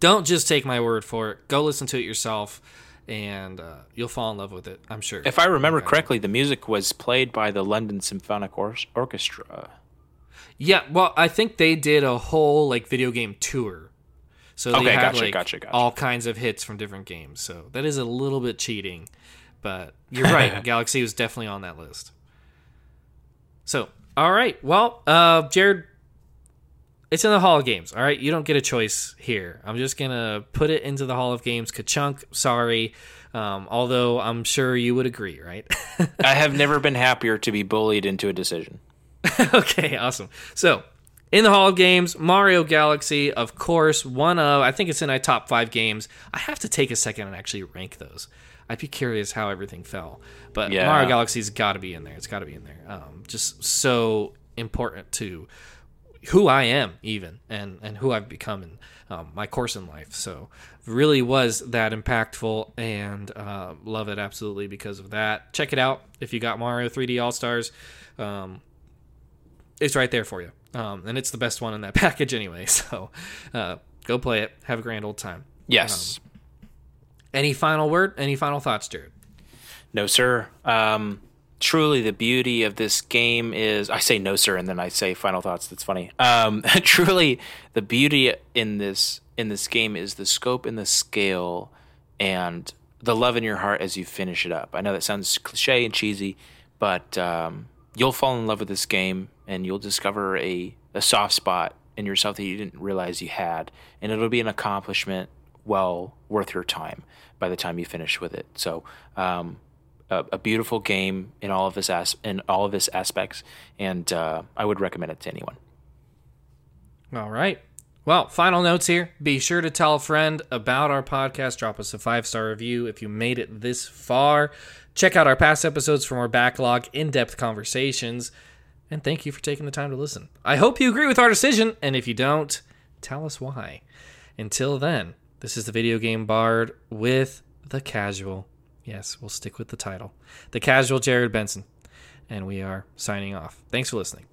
don't just take my word for it. Go listen to it yourself, and uh, you'll fall in love with it. I'm sure. If I remember correctly, the music was played by the London Symphonic Or- Orchestra. Yeah, well, I think they did a whole like video game tour. So they Okay, had gotcha, like gotcha, gotcha. all kinds of hits from different games. So that is a little bit cheating, but you're right. Galaxy was definitely on that list. So, all right. Well, uh, Jared, it's in the Hall of Games. All right, you don't get a choice here. I'm just gonna put it into the Hall of Games. Kachunk, sorry. Um, although I'm sure you would agree, right? I have never been happier to be bullied into a decision. okay, awesome. So, in the Hall of Games, Mario Galaxy, of course, one of, I think it's in my top five games. I have to take a second and actually rank those. I'd be curious how everything fell. But Yeah. Mario Galaxy's got to be in there. It's got to be in there. Um, just so important to who I am, even, and, and who I've become in um, my course in life. So, really was that impactful and uh, love it absolutely because of that. Check it out if you got Mario 3D All Stars. Um, it's right there for you. Um, and it's the best one in that package anyway. So uh, go play it. Have a grand old time. Yes. Any final word? Any final thoughts, Jared? No, sir. Um, truly, the beauty of this game is I say no, sir, and then I say final thoughts. That's funny. Um, truly, the beauty in this in this game is the scope and the scale, and the love in your heart as you finish it up. I know that sounds cliche and cheesy, but um, you'll fall in love with this game, and you'll discover a a soft spot in yourself that you didn't realize you had, and it'll be an accomplishment well worth your time by the time you finish with it. So, um, a, a beautiful game in all of its as- in all of its aspects, and uh, I would recommend it to anyone. All right. Well, final notes here. Be sure to tell a friend about our podcast. Drop us a five star review if you made it this far. Check out our past episodes for more backlog, in depth conversations. And thank you for taking the time to listen. I hope you agree with our decision. And if you don't, tell us why. Until then, this is the Video Game Bard with the casual. Yes, we'll stick with the title. The casual Jared Benson. And we are signing off. Thanks for listening.